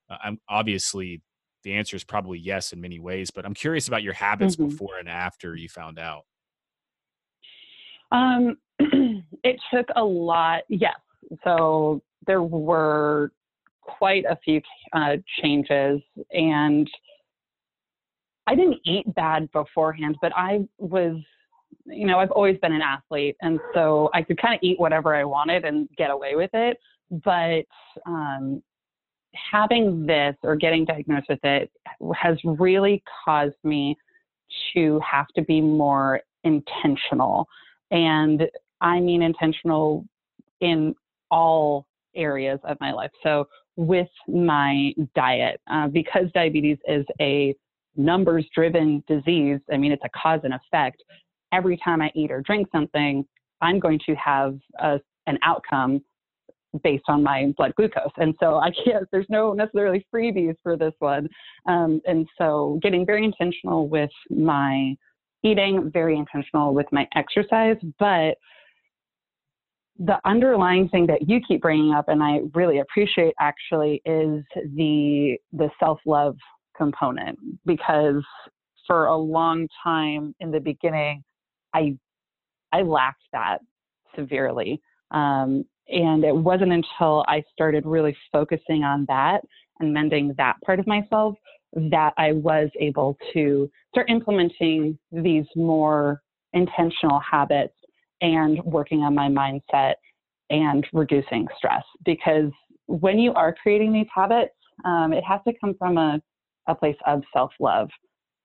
[SPEAKER 1] uh, I'm obviously the answer is probably yes in many ways, but I'm curious about your habits mm-hmm. before and after you found out.
[SPEAKER 4] Um, *clears throat* it took a lot. Yes. So there were quite a few uh, changes and I didn't eat bad beforehand, but I was, you know, I've always been an athlete. And so I could kind of eat whatever I wanted and get away with it. But um, having this or getting diagnosed with it has really caused me to have to be more intentional. And I mean intentional in all areas of my life. So, with my diet, uh, because diabetes is a numbers driven disease, I mean, it's a cause and effect. Every time I eat or drink something, I'm going to have a, an outcome based on my blood glucose. And so I can't, there's no necessarily freebies for this one. Um, and so getting very intentional with my eating, very intentional with my exercise, but the underlying thing that you keep bringing up and I really appreciate actually is the the self-love component because for a long time in the beginning I I lacked that severely. Um, and it wasn't until I started really focusing on that and mending that part of myself that I was able to start implementing these more intentional habits and working on my mindset and reducing stress. Because when you are creating these habits, um, it has to come from a, a place of self love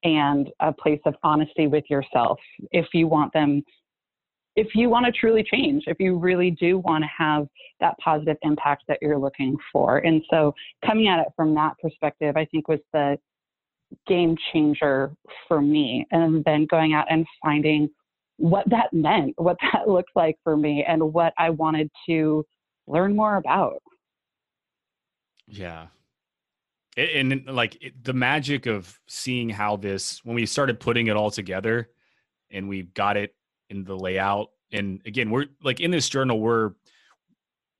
[SPEAKER 4] and a place of honesty with yourself if you want them if you want to truly change, if you really do want to have that positive impact that you're looking for. And so coming at it from that perspective, I think was the game changer for me. And then going out and finding what that meant, what *laughs* that looked like for me, and what I wanted to learn more about.
[SPEAKER 1] Yeah. And, and like the magic of seeing how this, when we started putting it all together and we got it in the layout. And again, we're like in this journal, we're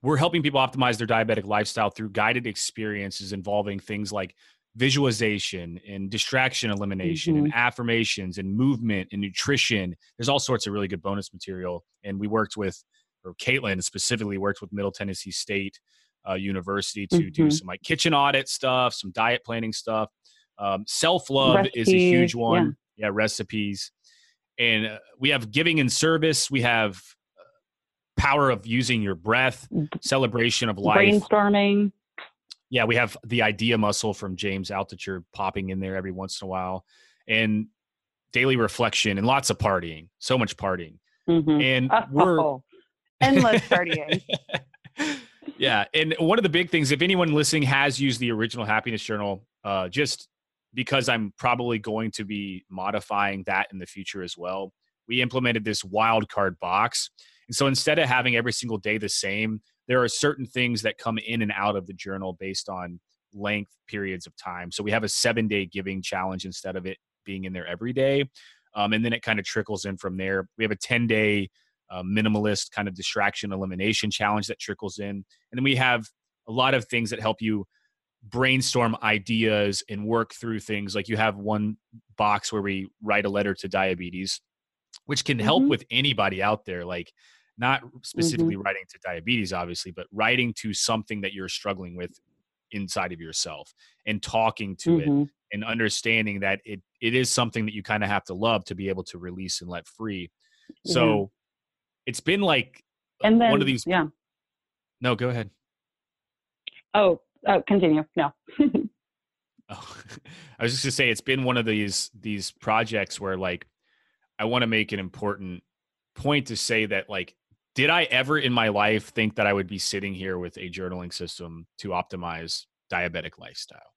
[SPEAKER 1] we're helping people optimize their diabetic lifestyle through guided experiences involving things like visualization and distraction elimination mm-hmm. and affirmations and movement and nutrition. There's all sorts of really good bonus material. And we worked with, or Caitlin specifically worked with Middle Tennessee State uh, University to mm-hmm. do some like kitchen audit stuff, some diet planning stuff. Um, Self love is a huge one. Yeah, yeah recipes. And uh, we have giving and service. We have uh, power of using your breath celebration of life.
[SPEAKER 4] Brainstorming.
[SPEAKER 1] Yeah we have the idea muscle from james altucher popping in there every once in a while. And daily reflection and lots of partying so much partying. Mm-hmm. and oh, we're *laughs*
[SPEAKER 4] endless partying *laughs* *laughs*
[SPEAKER 1] yeah, and one of the big things, if anyone listening has used the original happiness journal, uh, just because I'm probably going to be modifying that in the future as well, we implemented this wild card box. And so instead of having every single day the same, there are certain things that come in and out of the journal based on length periods of time. So we have a seven day giving challenge instead of it being in there every day. Um, and then it kind of trickles in from there. We have a 10 day uh, minimalist kind of distraction elimination challenge that trickles in. And then we have a lot of things that help you brainstorm ideas and work through things. Like you have one box where we write a letter to diabetes, which can help
[SPEAKER 4] Mhm.
[SPEAKER 1] with anybody out there. Like not specifically
[SPEAKER 4] Mm-hmm.
[SPEAKER 1] writing to diabetes, obviously, but writing to something that you're struggling with inside of yourself and talking to it
[SPEAKER 4] Mhm.
[SPEAKER 1] and understanding that it it is something that you kind of have to love to be able to release and let free. So it's been like
[SPEAKER 4] And then,
[SPEAKER 1] one of these.
[SPEAKER 4] yeah.
[SPEAKER 1] No, go ahead.
[SPEAKER 4] Oh, oh, continue. No. *laughs*
[SPEAKER 1] Oh, *laughs* I was just gonna say it's been one of these these projects where like I want to make an important point to say that like did I ever in my life think that I would be sitting here with a journaling system to optimize diabetic lifestyle?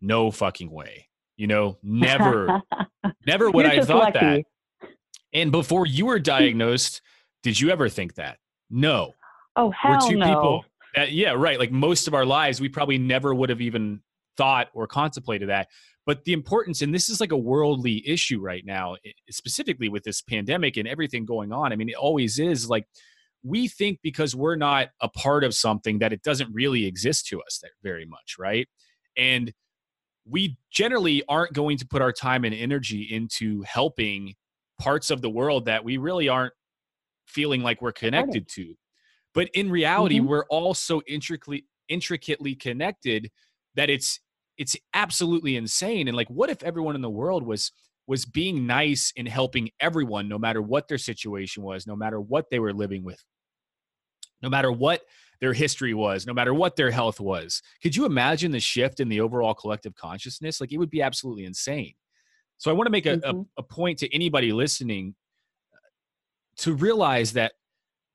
[SPEAKER 1] No fucking way. You know, never, *laughs* never would I
[SPEAKER 4] just
[SPEAKER 1] thought that. And before you were diagnosed, did you ever think that? No.
[SPEAKER 4] Oh hell
[SPEAKER 1] we're two
[SPEAKER 4] no.
[SPEAKER 1] people that yeah right like most of our lives we probably never would have even thought or contemplated that but the importance and this is like a worldly issue right now specifically with this pandemic and everything going on i mean it always is like we think because we're not a part of something that it doesn't really exist to us that very much right and we generally aren't going to put our time and energy into helping parts of the world that we really aren't feeling like we're connected to. But in reality
[SPEAKER 4] Mhm.
[SPEAKER 1] we're all so intricately intricately connected that it's it's absolutely insane. And like what if everyone in the world was was being nice and helping everyone no matter what their situation was no matter what they were living with? No matter what their history was no matter what their health was? Could you imagine the shift in the overall collective consciousness? Like it would be absolutely insane so i want to make a,
[SPEAKER 4] Mhm.
[SPEAKER 1] a, a point to anybody listening to realize that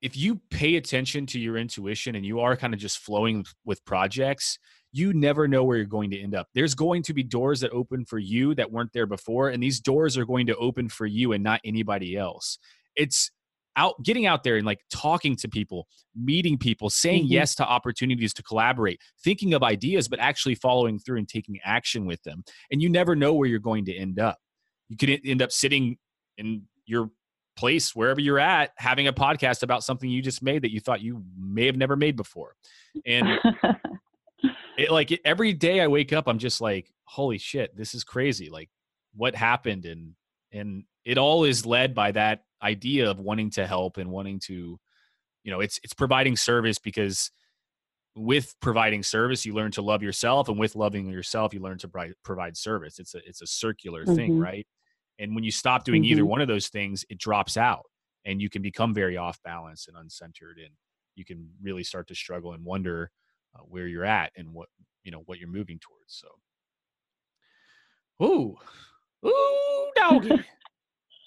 [SPEAKER 1] if you pay attention to your intuition and you are kind of just flowing with projects, you never know where you're going to end up. There's going to be doors that open for you that weren't there before, and these doors are going to open for you and not anybody else. It's out getting out there and like talking to people, meeting people, saying
[SPEAKER 4] Mhm.
[SPEAKER 1] yes to opportunities to collaborate, thinking of ideas, but actually following through and taking action with them. And you never know where you're going to end up. You could end up sitting in your place wherever you're at having a podcast about something you just made that you thought you may have never made before and *laughs* it, like every day i wake up i'm just like holy shit this is crazy like what happened and and it all is led by that idea of wanting to help and wanting to you know it's it's providing service because with providing service you learn to love yourself and with loving yourself you learn to provide, service. It's a it's a circular thing
[SPEAKER 4] Mhm.
[SPEAKER 1] right? And when you stop doing either
[SPEAKER 4] Mhm.
[SPEAKER 1] one of those things it drops out and you can become very off balance and uncentered and you can really start to struggle and wonder uh, where you're at and what you know what you're moving towards so. Ooh. Ooh *laughs* doggy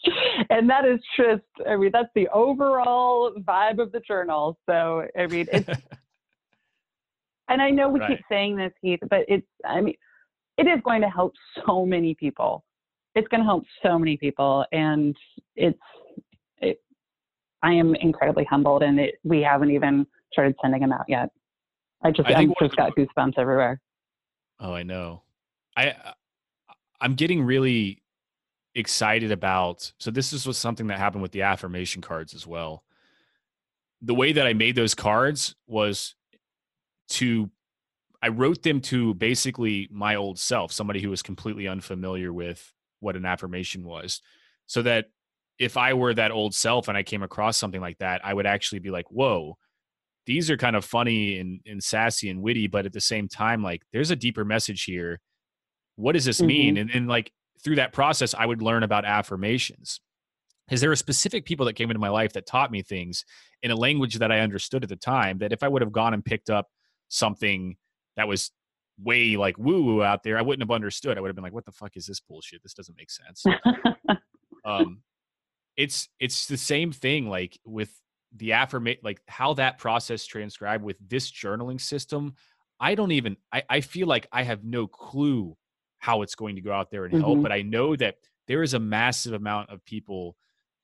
[SPEAKER 1] *laughs*
[SPEAKER 4] and that is just, I mean, that's the overall vibe of the journal. So, I mean, it's, *laughs* and I know we
[SPEAKER 1] Right.
[SPEAKER 4] keep saying this, Heath, but it's, I mean, it is going to help so many people. It's going to help so many people. And it's, it, I am incredibly humbled, and it, we haven't even started sending them out yet. I just,
[SPEAKER 1] I
[SPEAKER 4] I
[SPEAKER 1] think one of
[SPEAKER 4] just got goosebumps everywhere.
[SPEAKER 1] Oh, I know. I I'm getting really excited about. So this is was something that happened with the affirmation cards as well. The way that I made those cards was to I wrote them to basically my old self, somebody who was completely unfamiliar with what an affirmation was, so that if I were that old self and I came across something like that, I would actually be like, "Whoa, these are kind of funny and, and sassy and witty, but at the same time, like there's a deeper message here. What does this mean? Mm-hmm. And, and like through that process, I would learn about affirmations. Because there were specific people that came into my life that taught me things in a language that I understood at the time. That if I would have gone and picked up something that was way like woo woo out there, I wouldn't have understood. I would have been like, what the fuck is this bullshit? This doesn't make sense. *laughs* um, it's it's the same thing like with the affirmate like how that process transcribed with this journaling system i don't even I, I feel like i have no clue how it's going to go out there and help
[SPEAKER 4] Mhm.
[SPEAKER 1] but i know that there is a massive amount of people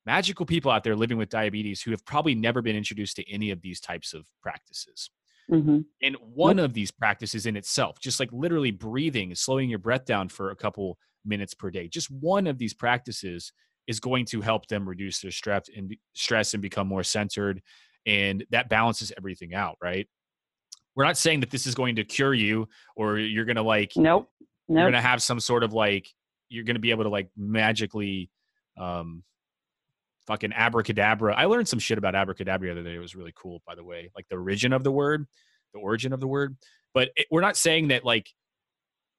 [SPEAKER 1] magical people out there living with diabetes who have probably never been introduced to any of these types of practices
[SPEAKER 4] hmm
[SPEAKER 1] and one of these practices in itself, just like literally breathing, slowing your breath down for a couple minutes per day, just one of these practices is going to help them reduce their stress and stress and become more centered. And that balances everything out, right? We're not saying that this is going to cure you or you're going to like,
[SPEAKER 4] Nope.
[SPEAKER 1] You're going to have some sort of like, you're going to be able to like magically, um, fucking abracadabra. I learned some shit about abracadabra the other day. It was really cool, by the way. Like the origin of the word, the origin of the word. But it, we're not saying that like.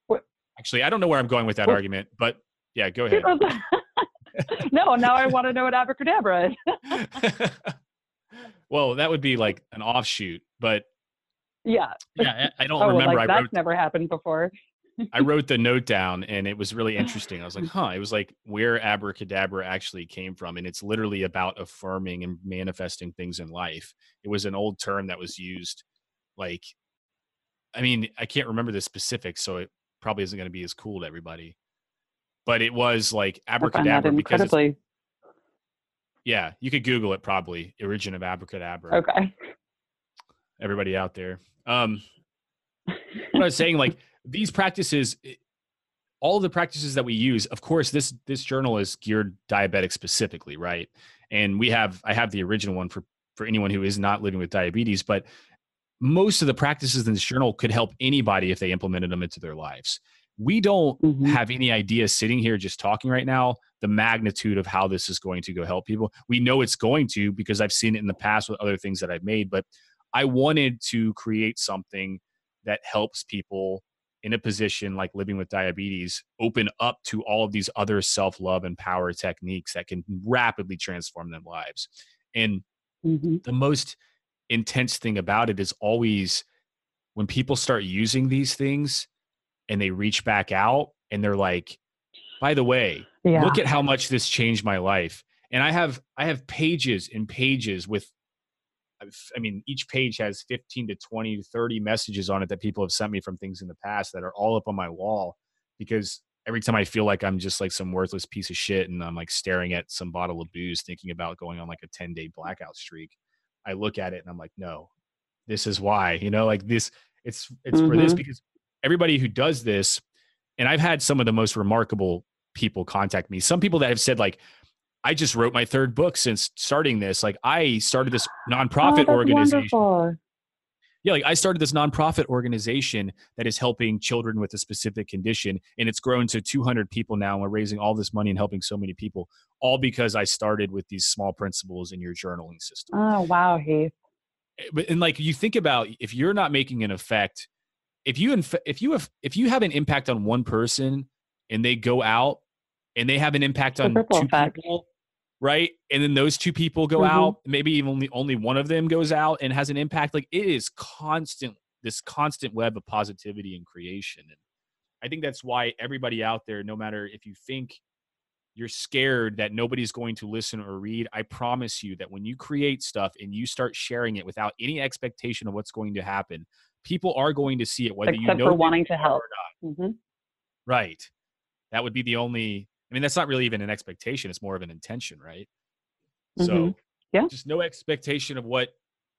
[SPEAKER 4] What-
[SPEAKER 1] Actually, I don't know where I'm going with that
[SPEAKER 4] What-
[SPEAKER 1] argument, but yeah, go ahead. *laughs*
[SPEAKER 4] no, now I want to know what abracadabra is. *laughs*
[SPEAKER 1] well, that would be like an offshoot, but
[SPEAKER 4] yeah.
[SPEAKER 1] yeah, I I don't
[SPEAKER 4] Oh, well,
[SPEAKER 1] remember.
[SPEAKER 4] like
[SPEAKER 1] I
[SPEAKER 4] that's
[SPEAKER 1] wrote
[SPEAKER 4] never happened before.
[SPEAKER 1] I wrote the note down and it was really *laughs* interesting. I was like, huh, it was like where abracadabra actually came from. And it's literally about affirming and manifesting things in life. It was an old term that was used like, I mean, I can't remember the specifics, so it probably isn't going to be as cool to everybody. But it was like
[SPEAKER 4] I find that
[SPEAKER 1] abracadabra because yeah, you could Google it probably, origin of abracadabra.
[SPEAKER 4] okay.
[SPEAKER 1] Everybody out there. Um, what I was saying, like *laughs* these practices, all of the practices that we use, of course, this this journal is geared diabetic specifically, right? And we have I have the original one for for anyone who is not living with diabetes, but most of the practices in this journal could help anybody if they implemented them into their lives. We don't
[SPEAKER 4] Mhm.
[SPEAKER 1] have any idea sitting here just talking right now the magnitude of how this is going to go help people. We know it's going to because I've seen it in the past with other things that I've made, but I wanted to create something that helps people in a position like living with diabetes open up to all of these other self love and power techniques that can rapidly transform their lives. And
[SPEAKER 4] Mhm.
[SPEAKER 1] the most intense thing about it is always when people start using these things and they reach back out and they're like, by the way,
[SPEAKER 4] Yeah.
[SPEAKER 1] look at how much this changed my life and i have i have pages and pages with i mean each page has 15 to 20 to 30 messages on it that people have sent me from things in the past that are all up on my wall because every time i feel like i'm just like some worthless piece of shit and i'm like staring at some bottle of booze thinking about going on like a 10 day blackout streak i look at it and i'm like no this is why you know like this it's it's for this
[SPEAKER 4] Mhm.
[SPEAKER 1] because everybody who does this and i've had some of the most remarkable people contact me some people that have said like i just wrote my third book since starting this like i started this
[SPEAKER 4] Oh,
[SPEAKER 1] nonprofit
[SPEAKER 4] that's
[SPEAKER 1] organization
[SPEAKER 4] wonderful.
[SPEAKER 1] yeah like i started this nonprofit organization that is helping children with a specific condition and it's grown to 200 people now and we're raising all this money and helping so many people all because i started with these small principles in your journaling system
[SPEAKER 4] Oh wow, Heath.
[SPEAKER 1] Eh, but and like you think about if you're not making an effect if you inf- if you have if you have an impact on one person and they go out and they have an impact on two
[SPEAKER 4] effect.
[SPEAKER 1] people right and then those two people go
[SPEAKER 4] Mhm.
[SPEAKER 1] out maybe even only only one of them goes out and has an impact like it is constant this constant web of positivity and creation and i think that's why everybody out there no matter if you think you're scared that nobody's going to listen or read, I promise you that when you create stuff and you start sharing it without any expectation of what's going to happen, people are going to see it whether you know
[SPEAKER 4] for wanting to help.
[SPEAKER 1] or not.
[SPEAKER 4] hmm
[SPEAKER 1] Right. That would be the only I mean that's not really even an expectation, it's more of an intention, right? So
[SPEAKER 4] Mhm. Yeah.
[SPEAKER 1] just no expectation of what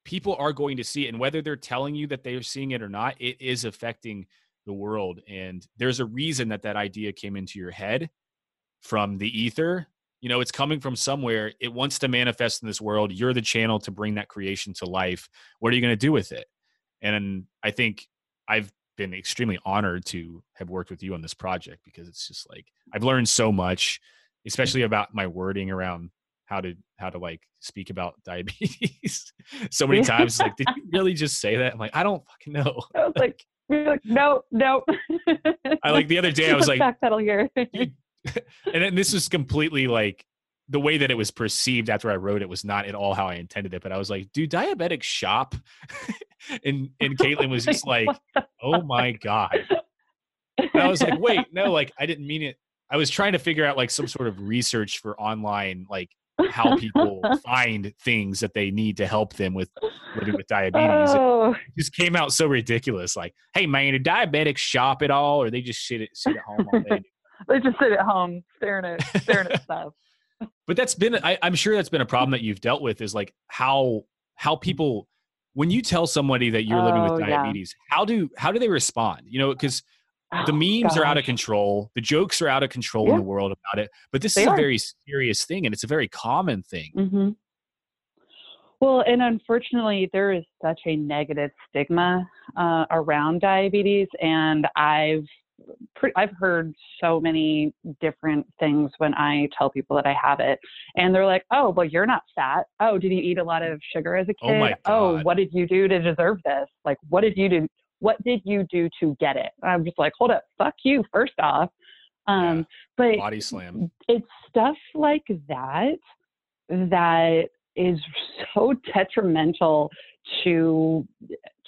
[SPEAKER 1] people are going to see and whether they're telling you that they're seeing it or not, it is affecting the world and there's a reason that that idea came into your head from the ether you know it's coming from somewhere it wants to manifest in this world you're the channel to bring that creation to life what are you going to do with it and i think i've been extremely honored to have worked with you on this project because it's just like i've learned so much especially about my wording around how to how to like speak about *laughs* diabetes so many times like did you really just say that i'm like i don't fucking know *laughs*
[SPEAKER 4] I was like, like, no, no.
[SPEAKER 1] i like the other *laughs* day i was like
[SPEAKER 4] backpedal here.
[SPEAKER 1] And then this is completely like the way that it was perceived after I wrote it was not at all how I intended it. But I was like, do diabetics shop? *laughs* and and Caitlin was *laughs* just like, oh my God. And I was like, *laughs* wait, no, like I didn't mean it. I was trying to figure out like some sort of research for online like how people find things that they need to help them with living with diabetes.
[SPEAKER 4] Oh,
[SPEAKER 1] It just came out so ridiculous. Like, hey man, do diabetics shop at all, or they just sit at sit at home all day?
[SPEAKER 4] they just sit at home staring at staring at stuff.
[SPEAKER 1] But that's been I, I'm sure that's been a problem that you've dealt with is like how how people when you tell somebody that you're living
[SPEAKER 4] Oh,
[SPEAKER 1] with
[SPEAKER 4] yeah.
[SPEAKER 1] diabetes, how do how do they respond? You know, because the
[SPEAKER 4] Oh,
[SPEAKER 1] memes are out of control, the jokes are out of control in the world about it. But this
[SPEAKER 4] They
[SPEAKER 1] is a very serious thing, and it's a very common thing.
[SPEAKER 4] hmm Well, and unfortunately, there is such a negative stigma uh, around diabetes, and I've pre- I've heard so many different things when I tell people that I have it, and they're like, "Oh, well, you're not fat. Oh, did you eat a lot of sugar as a kid?
[SPEAKER 1] Oh
[SPEAKER 4] Oh, what did you do to deserve this? Like, what did you do? What did you do to get it?" I'm just like, "Hold up, fuck you, first off." Um,
[SPEAKER 1] Yeah.
[SPEAKER 4] but
[SPEAKER 1] Body slam.
[SPEAKER 4] it's stuff like that that is so detrimental to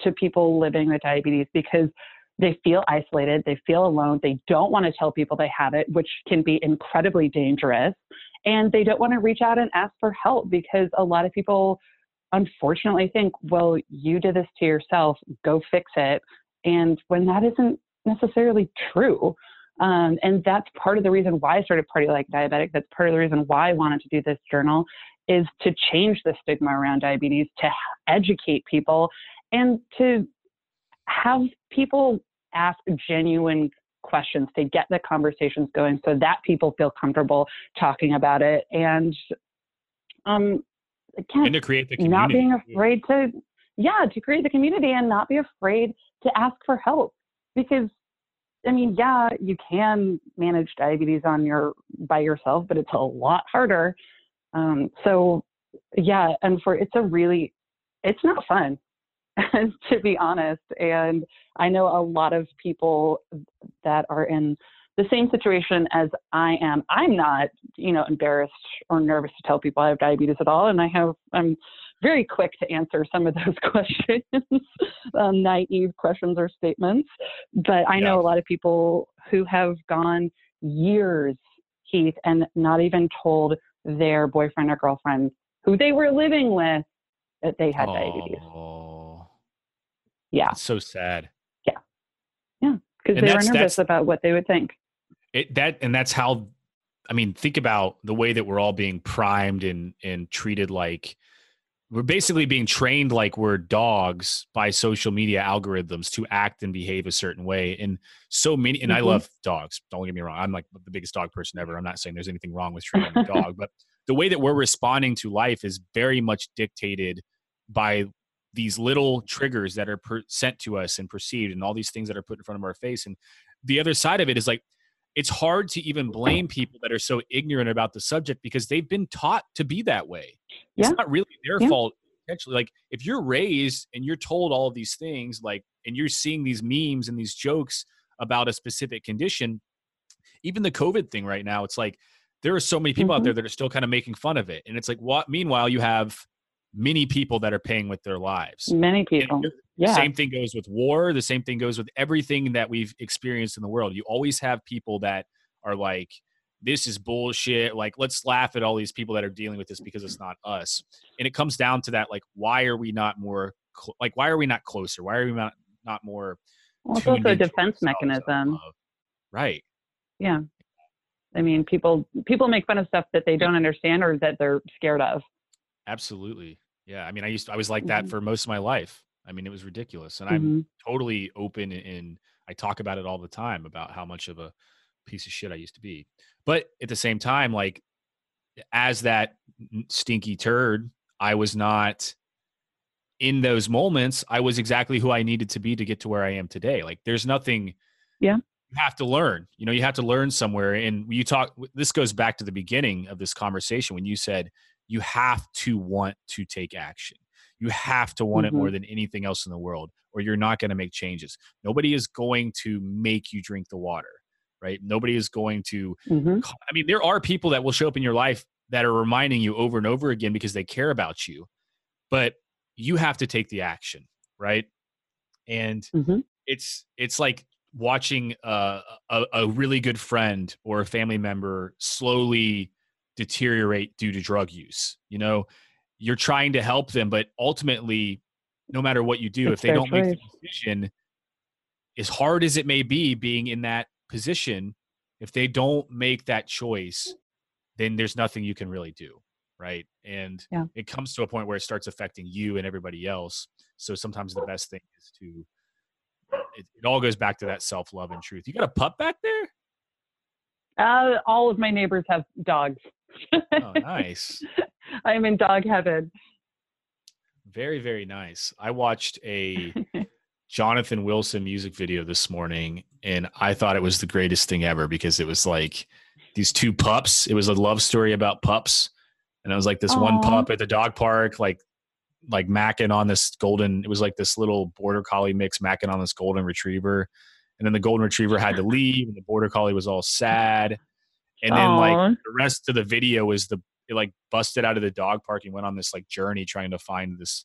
[SPEAKER 4] to people living with diabetes because they feel isolated they feel alone they don't want to tell people they have it which can be incredibly dangerous and they don't want to reach out and ask for help because a lot of people unfortunately think well you did this to yourself go fix it and when that isn't necessarily true um, and that's part of the reason why I started Party Like Diabetic. That's part of the reason why I wanted to do this journal is to change the stigma around diabetes, to educate people, and to have people ask genuine questions to get the conversations going so that people feel comfortable talking about it. And um, again,
[SPEAKER 1] And to create the community.
[SPEAKER 4] not being afraid to yeah to create the community and not be afraid to ask for help because i mean yeah you can manage diabetes on your by yourself but it's a lot harder um, so yeah and for it's a really it's not fun *laughs* to be honest and i know a lot of people that are in the same situation as i am i'm not you know embarrassed or nervous to tell people i have diabetes at all and i have i'm very quick to answer some of *laughs* those questions, *laughs* um, naive questions or statements. But I know a lot of people who have gone years, Heath, and not even told their boyfriend or girlfriend who they were living with that they had diabetes. Yeah,
[SPEAKER 1] that's so sad.
[SPEAKER 4] Yeah.
[SPEAKER 1] Yeah.
[SPEAKER 4] Because they were nervous about what they would think.
[SPEAKER 1] It that and that's how I mean, think about the way that we're all being primed and and treated like we're basically being trained like we're dogs by social media algorithms to act and behave a certain way. And so many and I
[SPEAKER 4] Mhm.
[SPEAKER 1] love dogs. Don't get me wrong. I'm like the biggest dog person ever. I'm not saying there's anything wrong with treating a *laughs* dog, but the way that we're responding to life is very much dictated by these little triggers that are per- sent to us and perceived and all these things that are put in front of our face. And the other side of it is like it's hard to even blame people that are so ignorant about the subject because they've been taught to be that way. It's not really their
[SPEAKER 4] Yeah.
[SPEAKER 1] fault potentially. Like if you're raised and you're told all of these things like and you're seeing these memes and these jokes about a specific condition even the covid thing right now it's like there are so many people out
[SPEAKER 4] Mhm.
[SPEAKER 1] there that are still kind of making fun of it. And it's like what meanwhile you have many people that are paying with their lives
[SPEAKER 4] Many people.
[SPEAKER 1] the
[SPEAKER 4] Yeah.
[SPEAKER 1] same thing goes with war the same thing goes with everything that we've experienced in the world you always have people that are like this is bullshit like let's laugh at all these people that are dealing with this because it's not us and it comes down to that like why are we not more cl- like why are we not closer why are we not not more
[SPEAKER 4] Well, it's also a defense
[SPEAKER 1] ourselves out of
[SPEAKER 4] mechanism.
[SPEAKER 1] right
[SPEAKER 4] Yeah. I mean, people people make fun of stuff that they don't understand or that they're scared of.
[SPEAKER 1] Absolutely yeah i mean i used to, i was like that
[SPEAKER 4] Mhm.
[SPEAKER 1] for most of my life i mean it was ridiculous and i'm
[SPEAKER 4] Mhm.
[SPEAKER 1] totally open and I talk about it all the time about how much of a piece of shit I used to be. But at the same time, like as that stinky turd, I was not in those moments. I was exactly who I needed to be to get to where I am today. Like there's nothing.
[SPEAKER 4] Yeah.
[SPEAKER 1] You have to learn. You know, you have to learn somewhere. And you talk. This goes back to the beginning of this conversation when you said you have to want to take action. You have to want it more than anything else in the world, or you're not going to make changes. Nobody is going to make you drink the water, right? Nobody is going to.
[SPEAKER 4] Mhm.
[SPEAKER 1] I mean, there are people that will show up in your life that are reminding you over and over again because they care about you, but you have to take the action, right? And
[SPEAKER 4] Mhm.
[SPEAKER 1] it's it's like watching a, a a really good friend or a family member slowly deteriorate due to drug use. You know, you're trying to help them, but ultimately, no matter what you do,
[SPEAKER 4] It's
[SPEAKER 1] if they don't make the decision, as hard as it may be being in that position, if they don't make that choice, then there's nothing you can really do. Right. And
[SPEAKER 4] Yeah.
[SPEAKER 1] it comes to a point where it starts affecting you and everybody else. So sometimes the best thing is to, it, it all goes back to that self love and truth. You got a pup back there?
[SPEAKER 4] Uh, all of my neighbors have dogs.
[SPEAKER 1] Oh, nice. *laughs*
[SPEAKER 4] I'm in dog heaven.
[SPEAKER 1] Very, very nice. I watched a *laughs* Jonathan Wilson music video this morning and I thought it was the greatest thing ever because it was like these two pups. It was a love story about pups. And it was like this one pup at the dog park, like like macking on this golden, it was like this little border collie mix macking on this golden retriever. And then the golden retriever had to *laughs* leave and the border collie was all sad. And then like the rest of the video was the it like busted out of the dog park and went on this like journey trying to find this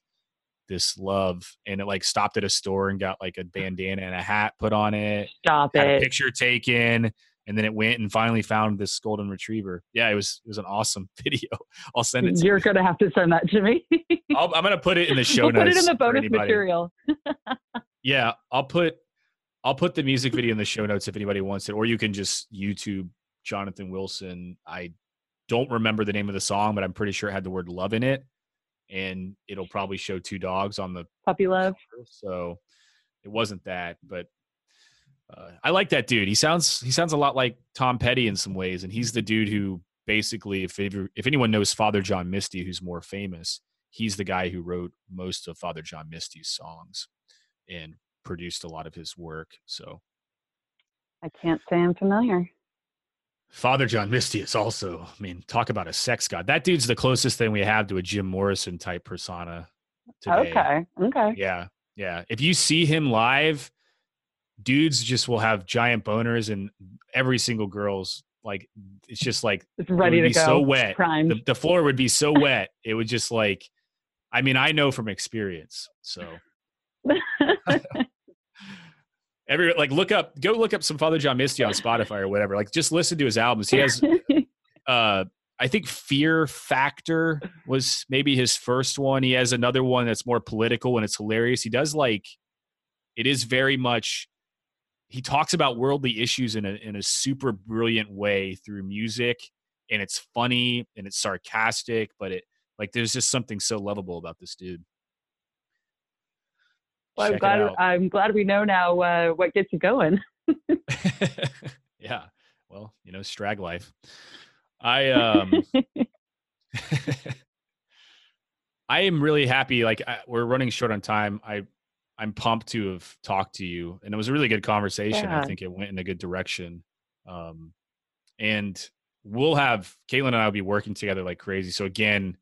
[SPEAKER 1] this love. And it like stopped at a store and got like a mm. bandana and a hat put on it
[SPEAKER 4] Stop
[SPEAKER 1] had a
[SPEAKER 4] it.
[SPEAKER 1] picture taken and then it went and finally found this golden retriever. Yeah it was it was an awesome *laughs* video. I'll send it to
[SPEAKER 4] You're
[SPEAKER 1] you.
[SPEAKER 4] going to have to send that to me.
[SPEAKER 1] I'll, i'm gonna put it in the *laughs* show
[SPEAKER 4] we'll
[SPEAKER 1] notes
[SPEAKER 4] put it in the bonus material. *laughs*
[SPEAKER 1] yeah i'll put i'll put the music video in the show notes if anybody wants it or you can just youtube jonathan wilson i don't remember the name of the song but i'm pretty sure it had the word love in it and it'll probably show two dogs on the
[SPEAKER 4] Puppy love.
[SPEAKER 1] cover, so it wasn't that but uh, i like that dude he sounds he sounds a lot like tom petty in some ways and he's the dude who basically if if anyone knows father john misty who's more famous he's the guy who wrote most of father john misty's songs and produced a lot of his work so
[SPEAKER 4] I can't say I'm familiar.
[SPEAKER 1] Father john misty is also i mean talk about a sex god that dude's the closest thing we have to a jim morrison type persona today.
[SPEAKER 4] Okay. Okay.
[SPEAKER 1] Yeah. Yeah. If you see him live, dudes just will have giant boners and every single girl's like it's just like
[SPEAKER 4] It's ready
[SPEAKER 1] would
[SPEAKER 4] to
[SPEAKER 1] be
[SPEAKER 4] go.
[SPEAKER 1] so wet. The, the floor would be so wet. It would just like I mean, I know from experience. So *laughs* every like look up go look up some Father John Misty on *laughs* Spotify or whatever. Like just listen to his albums. He has *laughs* uh I think Fear Factor was maybe his first one. He has another one that's more political and it's hilarious. He does like it is very much he talks about worldly issues in a in a super brilliant way through music and it's funny and it's sarcastic, but it like there's just something so lovable about this dude.
[SPEAKER 4] Well, I'm glad. I'm glad we know now uh, what gets you going. *laughs* *laughs*
[SPEAKER 1] yeah. Well, you know, strag life. I um *laughs* I am really happy. Like I, we're running short on time. I I'm pumped to have talked to you, and it was a really good conversation. I think it went in a good direction. Um, and we'll have Caitlin and I will be working together like crazy. So again,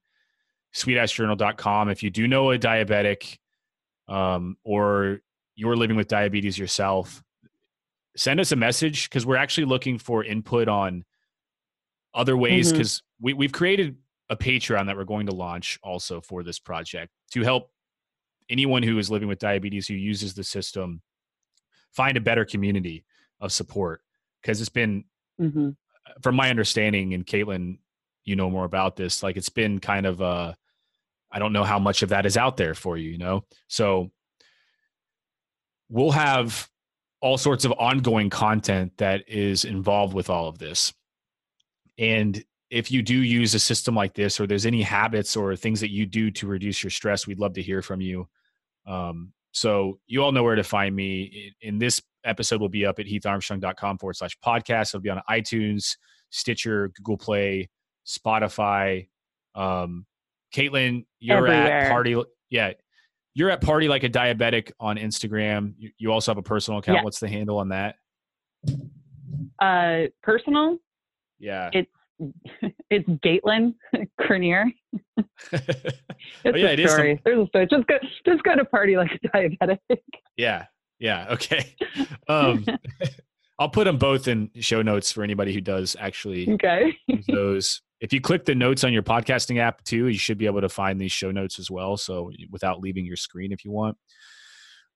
[SPEAKER 1] sweetashjournal.com. If you do know a diabetic, um, or you're living with diabetes yourself, send us a message because we're actually looking for input on other ways because we, we've created a patreon that we're going to launch also for this project to help anyone who is living with diabetes who uses the system find a better community of support because it's been
[SPEAKER 4] hmm
[SPEAKER 1] from my understanding and caitlin you know more about this like it's been kind of uh i don't know how much of that is out there for you you know? So we'll have all sorts of ongoing content that is involved with all of this. And if you do use a system like this or there's any habits or things that you do to reduce your stress we'd love to hear from you. Um, so you all know where to find me. In, this episode will be up at heatharmstrong.com forward slash podcast. It'll be on itunes stitcher google play spotify um, caitlin you're at
[SPEAKER 4] Everywhere.
[SPEAKER 1] party yeah you're at party like a diabetic on instagram you, you also have a personal account
[SPEAKER 4] Yeah.
[SPEAKER 1] what's the handle on that
[SPEAKER 4] Uh, personal.
[SPEAKER 1] yeah
[SPEAKER 4] It's *laughs* it's Gaitlin Cranier. *laughs* It's
[SPEAKER 1] Oh, yeah,
[SPEAKER 4] a
[SPEAKER 1] it is some-
[SPEAKER 4] There's a story. Just go, just go to party like a diabetic.
[SPEAKER 1] Yeah. Yeah. Okay. *laughs* Um, I'll put them both in show notes for anybody who does actually
[SPEAKER 4] okay.
[SPEAKER 1] use those. If you click the notes on your podcasting app too, you should be able to find these show notes as well. So without leaving your screen, if you want.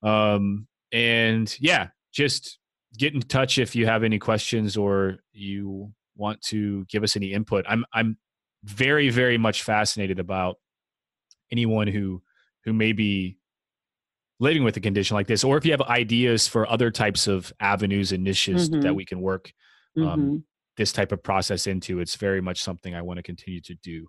[SPEAKER 1] Um, and yeah, just get in touch if you have any questions or you want to give us any input. I'm I'm very very much fascinated about anyone who who may be living with a condition like this, or if you have ideas for other types of avenues and niches
[SPEAKER 4] Mhm.
[SPEAKER 1] that we can work um,
[SPEAKER 4] Mhm.
[SPEAKER 1] This type of process into, it's very much something I want to continue to do.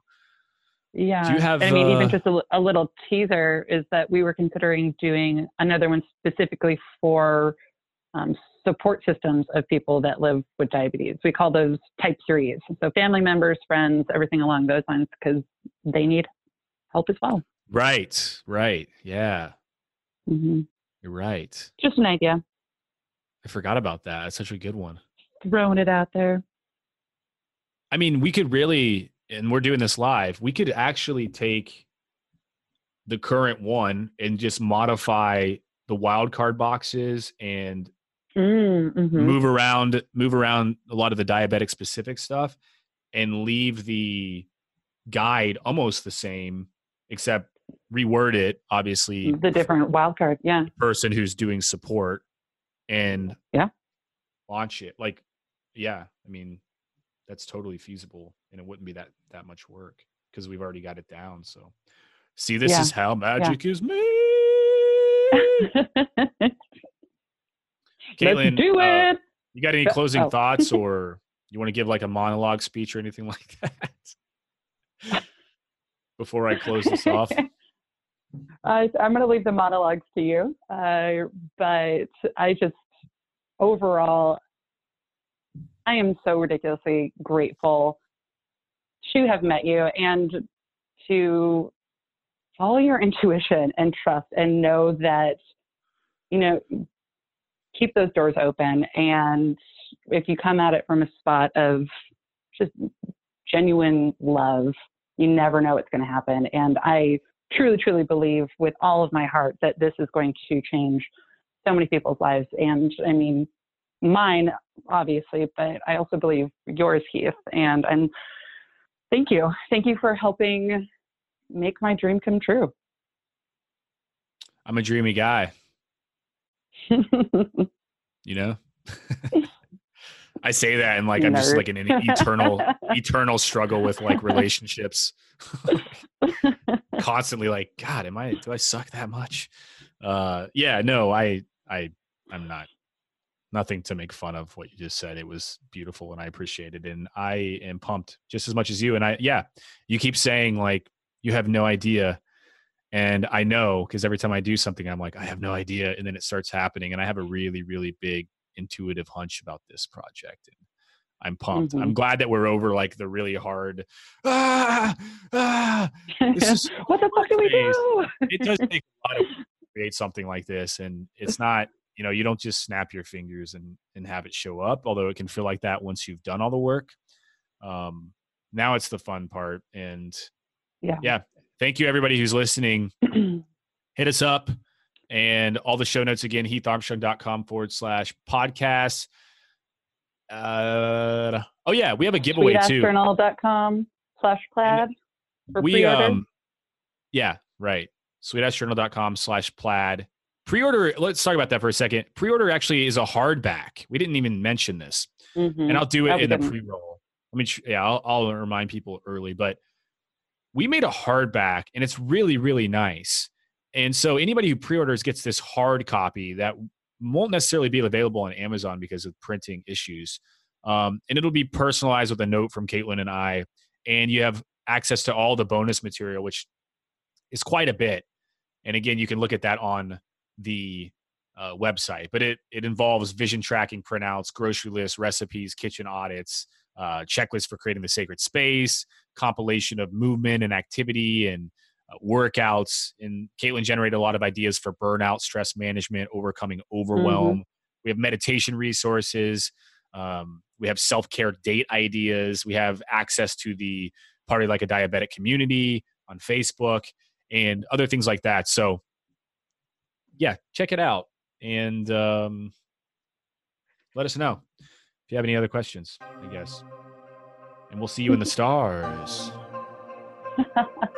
[SPEAKER 4] Yeah.
[SPEAKER 1] Do you have,
[SPEAKER 4] I mean,
[SPEAKER 1] uh,
[SPEAKER 4] even just a, a little teaser is that we were considering doing another one specifically for um, support systems of people that live with diabetes. We call those type threes. So family members, friends, everything along those lines, because they need help as well.
[SPEAKER 1] Right, right, yeah,
[SPEAKER 4] hmm
[SPEAKER 1] you're right.
[SPEAKER 4] Just an idea,
[SPEAKER 1] I forgot about that. That's such a good one.
[SPEAKER 4] throwing it out there.
[SPEAKER 1] I mean, we could really, and we're doing this live, we could actually take the current one and just modify the wild card boxes and
[SPEAKER 4] Mm, mhm.
[SPEAKER 1] move around move around a lot of the diabetic specific stuff and leave the guide almost the same except reword it obviously
[SPEAKER 4] The different wild card. Yeah.
[SPEAKER 1] person who's doing support and
[SPEAKER 4] Yeah.
[SPEAKER 1] launch it like yeah i mean that's totally feasible and it wouldn't be that that much work because we've already got it down so see this
[SPEAKER 4] Yeah.
[SPEAKER 1] is how magic is *laughs* made Caitlin,
[SPEAKER 4] Let's do
[SPEAKER 1] uh,
[SPEAKER 4] it.
[SPEAKER 1] you got any closing
[SPEAKER 4] oh.
[SPEAKER 1] thoughts *laughs* or you want to give like a monologue speech or anything *laughs* like that before i close this off
[SPEAKER 4] I, I'm going to leave the monologues to you, uh, but I just overall, I am so ridiculously grateful to have met you and to follow your intuition and trust and know that, you know, keep those doors open. And if you come at it from a spot of just genuine love, you never know what's going to happen. And I truly, truly believe with all of my heart that this is going to change so many people's lives. And I mean, mine, obviously, but I also believe yours, Heath. And I'm, thank you. Thank you for helping make my dream come true.
[SPEAKER 1] i'm a dreamy guy *laughs* you know *laughs* i say that and like i'm just like in an eternal eternal struggle with like relationships *laughs* constantly like god am i do i suck that much uh yeah no i i i'm not nothing to make fun of what you just said it was beautiful and i appreciate it and i am pumped just as much as you and i yeah you keep saying like you have no idea and i know because every time i do something i'm like i have no idea and then it starts happening and i have a really really big intuitive hunch about this project and i'm pumped i'm
[SPEAKER 4] Mhm.
[SPEAKER 1] glad that we're over like the really hard ah, ah. This is *laughs*
[SPEAKER 4] what the fuck do we do?
[SPEAKER 1] it does *laughs* take a lot of create something like this and it's not you know you don't just snap your fingers and and have it show up although it can feel like that once you've done all the work. Um now it's the fun part and
[SPEAKER 4] Yeah.
[SPEAKER 1] yeah thank you everybody who's listening. *clears throat* Hit us up and all the show notes again heatharmstrong.com forward slash podcast. Uh oh yeah we have a giveaway too.
[SPEAKER 4] Sweetastjournal.com slash plaid
[SPEAKER 1] we
[SPEAKER 4] pre-order.
[SPEAKER 1] um yeah right. Sweetashjournal.com slash plaid pre-order let's talk about that for a second. Pre-order actually is a hardback. We didn't even mention this.
[SPEAKER 4] Mhm.
[SPEAKER 1] and i'll do it
[SPEAKER 4] That'd
[SPEAKER 1] in the
[SPEAKER 4] good.
[SPEAKER 1] pre-roll. I mean yeah I'll, I'll remind people early but we made a hardback and it's really really nice. And so anybody who pre-orders gets this hard copy that won't necessarily be available on amazon because of printing issues. Um, and it'll be personalized with a note from caitlin and i and you have access to all the bonus material which is quite a bit. And again you can look at that on the uh, website but it it involves vision tracking printouts grocery lists recipes kitchen audits uh, checklist for creating the sacred space compilation of movement and activity and uh, workouts and caitlin generated a lot of ideas for burnout stress management overcoming overwhelm. We have meditation resources um, we have self-care date ideas we have access to the party like a diabetic community on facebook and other things like that. So yeah check it out and um, let us know if you have any other questions i guess. And we'll see you in the *laughs* stars *laughs*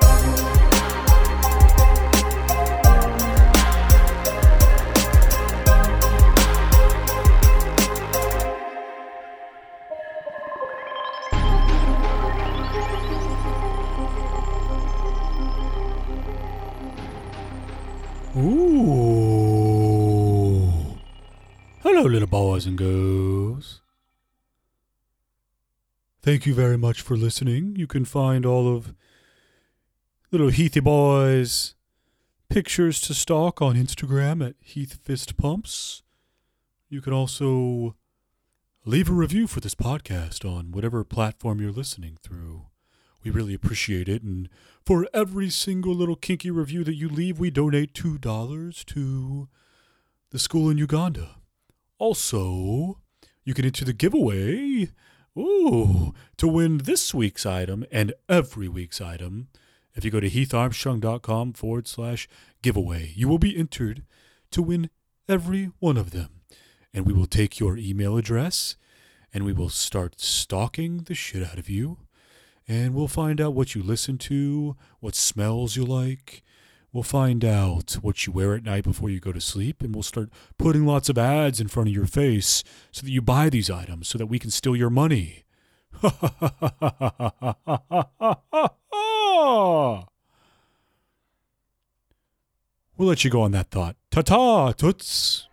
[SPEAKER 2] Hello, little boys and girls. Thank you very much for listening. You can find all of little Heathy Boys pictures to stalk on Instagram at Heath Fist Pumps. You can also leave a review for this podcast on whatever platform you're listening through. We really appreciate it. And for every single little kinky review that you leave, we donate $2 to the school in Uganda. Also, you can enter the giveaway. Ooh, to win this week's item and every week's item. If you go to heatharmstrong.com forward slash giveaway, you will be entered to win every one of them. And we will take your email address and we will start stalking the shit out of you and we'll find out what you listen to, what smells you like. We'll find out what you wear at night before you go to sleep, and we'll start putting lots of ads in front of your face so that you buy these items so that we can steal your money. *laughs* we'll let you go on that thought. Ta ta, toots.